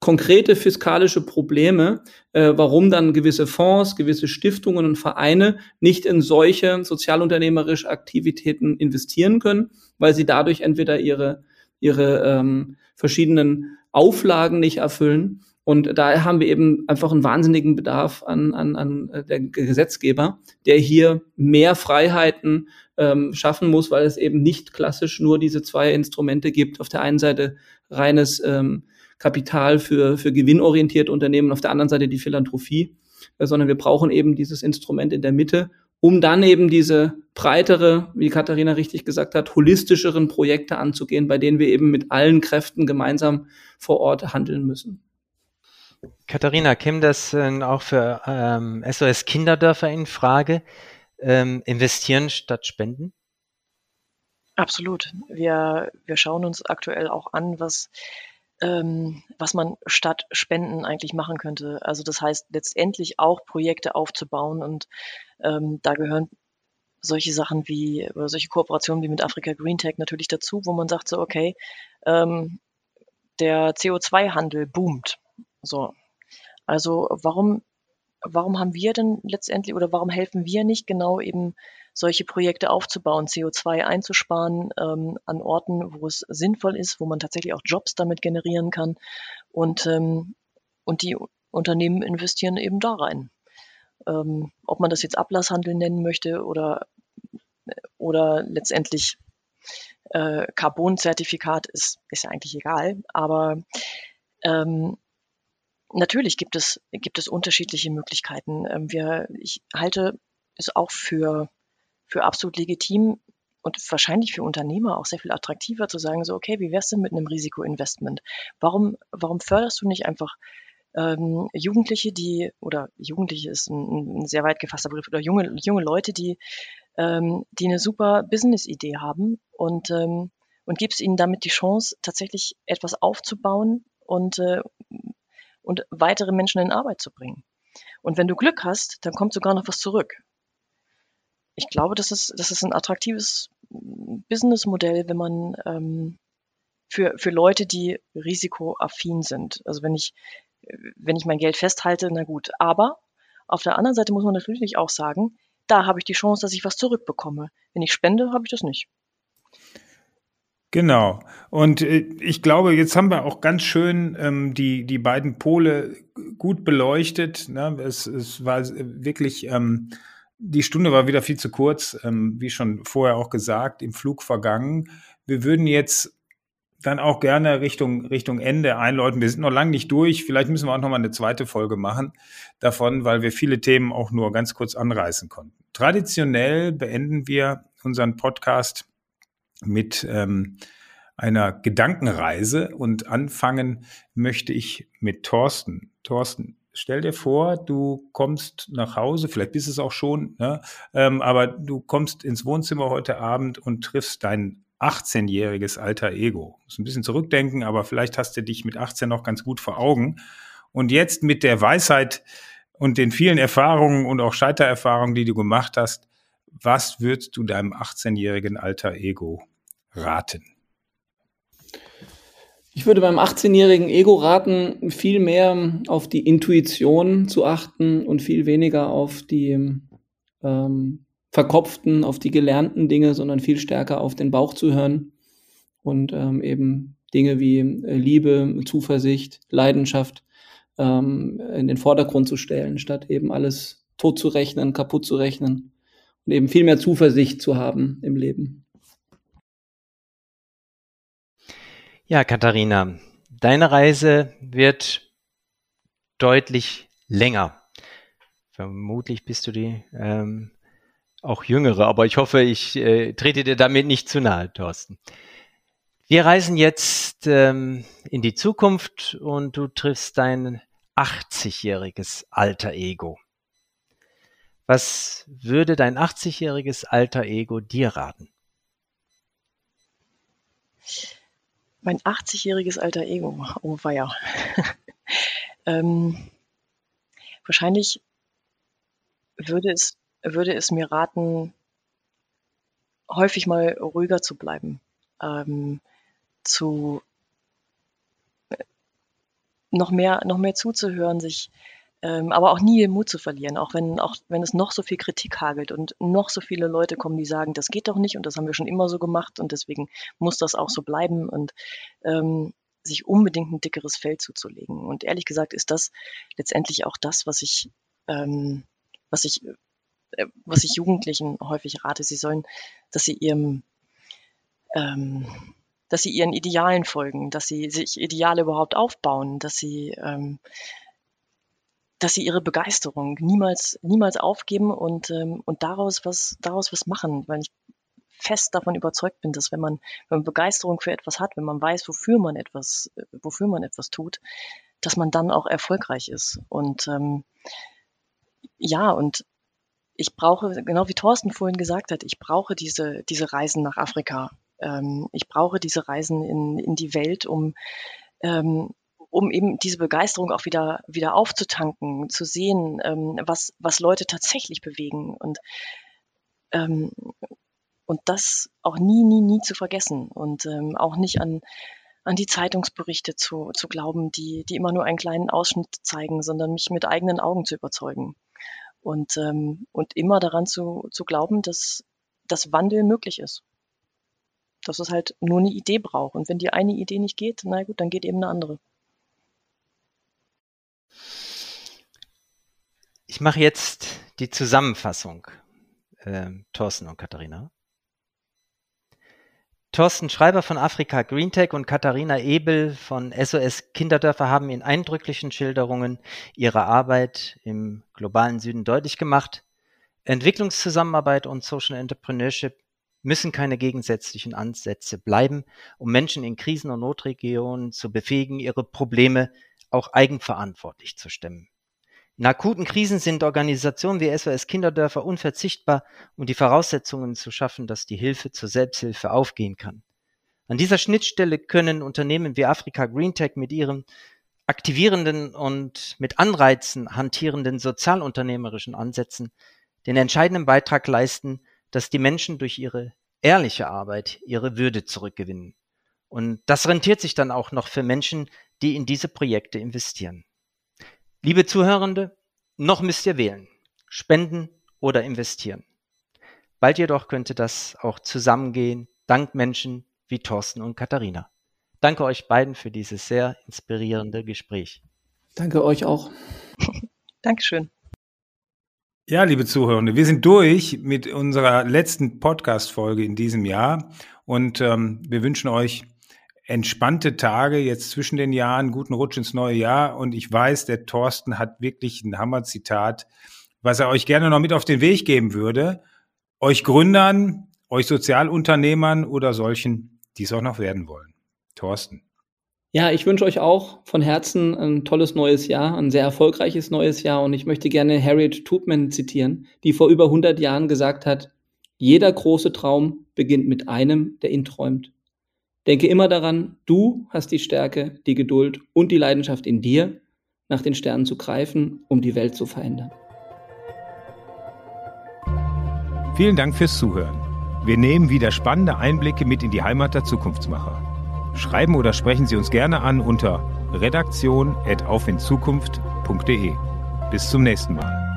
konkrete fiskalische Probleme, äh, warum dann gewisse Fonds, gewisse Stiftungen und Vereine nicht in solche sozialunternehmerische Aktivitäten investieren können, weil sie dadurch entweder ihre, ihre ähm, verschiedenen Auflagen nicht erfüllen und da haben wir eben einfach einen wahnsinnigen Bedarf an, an, an äh, der Gesetzgeber, der hier mehr Freiheiten ähm, schaffen muss, weil es eben nicht klassisch nur diese zwei Instrumente gibt. Auf der einen Seite reines ähm, Kapital für, für gewinnorientierte Unternehmen, auf der anderen Seite die Philanthropie, äh, sondern wir brauchen eben dieses Instrument in der Mitte, um dann eben diese breitere, wie Katharina richtig gesagt hat, holistischeren Projekte anzugehen, bei denen wir eben mit allen Kräften gemeinsam vor Ort handeln müssen. Katharina, käme das äh, auch für ähm, SOS Kinderdörfer in Frage? Ähm, investieren statt spenden? Absolut. Wir, wir schauen uns aktuell auch an, was, ähm, was man statt Spenden eigentlich machen könnte. Also das heißt letztendlich auch Projekte aufzubauen und ähm, da gehören solche Sachen wie oder solche Kooperationen wie mit Afrika Green Tech natürlich dazu, wo man sagt so, okay, ähm, der CO2-Handel boomt. So. Also warum, warum haben wir denn letztendlich oder warum helfen wir nicht genau eben solche Projekte aufzubauen, CO2 einzusparen ähm, an Orten, wo es sinnvoll ist, wo man tatsächlich auch Jobs damit generieren kann und, ähm, und die Unternehmen investieren eben da rein. Ähm, ob man das jetzt Ablasshandel nennen möchte oder, oder letztendlich äh, Carbon-Zertifikat ist, ist ja eigentlich egal, aber ähm, Natürlich gibt es, gibt es unterschiedliche Möglichkeiten. Ähm, wir, ich halte es auch für, für absolut legitim und wahrscheinlich für Unternehmer auch sehr viel attraktiver zu sagen, so, okay, wie wär's denn mit einem Risikoinvestment? Warum, warum förderst du nicht einfach ähm, Jugendliche, die, oder Jugendliche ist ein, ein, sehr weit gefasster Begriff, oder junge, junge Leute, die, ähm, die eine super Business-Idee haben und, ähm, und gibst ihnen damit die Chance, tatsächlich etwas aufzubauen und äh, und weitere Menschen in Arbeit zu bringen. Und wenn du Glück hast, dann kommt sogar noch was zurück. Ich glaube, das ist, das ist ein attraktives Businessmodell, wenn man ähm, für, für Leute, die risikoaffin sind. Also wenn ich, wenn ich mein Geld festhalte, na gut. Aber auf der anderen Seite muss man natürlich auch sagen, da habe ich die Chance, dass ich was zurückbekomme. Wenn ich spende, habe ich das nicht. Genau. Und äh, ich glaube, jetzt haben wir auch ganz schön ähm, die, die beiden Pole gut beleuchtet. Ne? Es, es war wirklich ähm, Die Stunde war wieder viel zu kurz, ähm, wie schon vorher auch gesagt, im Flug vergangen. Wir würden jetzt dann auch gerne Richtung, Richtung Ende einläuten. Wir sind noch lange nicht durch. Vielleicht müssen wir auch noch mal eine zweite Folge machen davon, weil wir viele Themen auch nur ganz kurz anreißen konnten. Traditionell beenden wir unseren Podcast mit ähm, einer Gedankenreise und anfangen möchte ich mit Thorsten. Thorsten, stell dir vor, du kommst nach Hause, vielleicht bist es auch schon, ne? ähm, aber du kommst ins Wohnzimmer heute Abend und triffst dein 18-jähriges alter Ego. Muss ein bisschen zurückdenken, aber vielleicht hast du dich mit 18 noch ganz gut vor Augen. Und jetzt mit der Weisheit und den vielen Erfahrungen und auch Scheitererfahrungen, die du gemacht hast, was würdest du deinem 18-jährigen alter Ego raten? Ich würde beim 18-jährigen Ego raten, viel mehr auf die Intuition zu achten und viel weniger auf die ähm, verkopften, auf die gelernten Dinge, sondern viel stärker auf den Bauch zu hören und ähm, eben Dinge wie äh, Liebe, Zuversicht, Leidenschaft ähm, in den Vordergrund zu stellen, statt eben alles tot zu rechnen, kaputt zu rechnen und eben viel mehr Zuversicht zu haben im Leben. Ja, Katharina, deine Reise wird deutlich länger. Vermutlich bist du die ähm, auch jüngere, aber ich hoffe, ich äh, trete dir damit nicht zu nahe, Thorsten. Wir reisen jetzt ähm, in die Zukunft und du triffst dein 80-jähriges alter Ego. Was würde dein 80-jähriges alter Ego dir raten? Mein 80-jähriges alter Ego. Oh weia. [LAUGHS] ähm, wahrscheinlich würde es, würde es mir raten, häufig mal ruhiger zu bleiben, ähm, zu äh, noch mehr, noch mehr zuzuhören, sich ähm, aber auch nie den Mut zu verlieren, auch wenn, auch wenn es noch so viel Kritik hagelt und noch so viele Leute kommen, die sagen, das geht doch nicht und das haben wir schon immer so gemacht und deswegen muss das auch so bleiben und ähm, sich unbedingt ein dickeres Fell zuzulegen. Und ehrlich gesagt ist das letztendlich auch das, was ich, ähm, was ich, äh, was ich Jugendlichen häufig rate. Sie sollen, dass sie ihrem, ähm, dass sie ihren Idealen folgen, dass sie sich Ideale überhaupt aufbauen, dass sie ähm, dass sie ihre Begeisterung niemals, niemals aufgeben und, ähm, und daraus was, daraus was machen, weil ich fest davon überzeugt bin, dass wenn man, wenn man Begeisterung für etwas hat, wenn man weiß, wofür man etwas, wofür man etwas tut, dass man dann auch erfolgreich ist. Und ähm, ja, und ich brauche, genau wie Thorsten vorhin gesagt hat, ich brauche diese, diese Reisen nach Afrika. Ähm, ich brauche diese Reisen in, in die Welt, um ähm, um eben diese Begeisterung auch wieder, wieder aufzutanken, zu sehen, ähm, was, was Leute tatsächlich bewegen und, ähm, und das auch nie, nie, nie zu vergessen und ähm, auch nicht an, an die Zeitungsberichte zu, zu glauben, die, die immer nur einen kleinen Ausschnitt zeigen, sondern mich mit eigenen Augen zu überzeugen. Und, ähm, und immer daran zu, zu glauben, dass, dass Wandel möglich ist. Dass es halt nur eine Idee braucht. Und wenn die eine Idee nicht geht, na gut, dann geht eben eine andere. Ich mache jetzt die Zusammenfassung, äh, Thorsten und Katharina. Thorsten Schreiber von Afrika Greentech und Katharina Ebel von SOS Kinderdörfer haben in eindrücklichen Schilderungen ihre Arbeit im globalen Süden deutlich gemacht. Entwicklungszusammenarbeit und Social Entrepreneurship müssen keine gegensätzlichen Ansätze bleiben, um Menschen in Krisen- und Notregionen zu befähigen, ihre Probleme auch eigenverantwortlich zu stemmen. In akuten Krisen sind Organisationen wie SOS Kinderdörfer unverzichtbar, um die Voraussetzungen zu schaffen, dass die Hilfe zur Selbsthilfe aufgehen kann. An dieser Schnittstelle können Unternehmen wie Afrika Greentech mit ihren aktivierenden und mit Anreizen hantierenden sozialunternehmerischen Ansätzen den entscheidenden Beitrag leisten, dass die Menschen durch ihre ehrliche Arbeit ihre Würde zurückgewinnen. Und das rentiert sich dann auch noch für Menschen, die in diese Projekte investieren. Liebe Zuhörende, noch müsst ihr wählen, spenden oder investieren. Bald jedoch könnte das auch zusammengehen, dank Menschen wie Thorsten und Katharina. Danke euch beiden für dieses sehr inspirierende Gespräch. Danke euch auch. [LAUGHS] Dankeschön. Ja, liebe Zuhörende, wir sind durch mit unserer letzten Podcast-Folge in diesem Jahr und ähm, wir wünschen euch entspannte Tage jetzt zwischen den Jahren, guten Rutsch ins neue Jahr und ich weiß, der Thorsten hat wirklich ein Hammer-Zitat, was er euch gerne noch mit auf den Weg geben würde. Euch Gründern, euch Sozialunternehmern oder solchen, die es auch noch werden wollen. Thorsten. Ja, ich wünsche euch auch von Herzen ein tolles neues Jahr, ein sehr erfolgreiches neues Jahr. Und ich möchte gerne Harriet Tubman zitieren, die vor über 100 Jahren gesagt hat, jeder große Traum beginnt mit einem, der ihn träumt. Denke immer daran, du hast die Stärke, die Geduld und die Leidenschaft in dir, nach den Sternen zu greifen, um die Welt zu verändern. Vielen Dank fürs Zuhören. Wir nehmen wieder spannende Einblicke mit in die Heimat der Zukunftsmacher. Schreiben oder sprechen Sie uns gerne an unter redaktion.aufinzukunft.de. Bis zum nächsten Mal.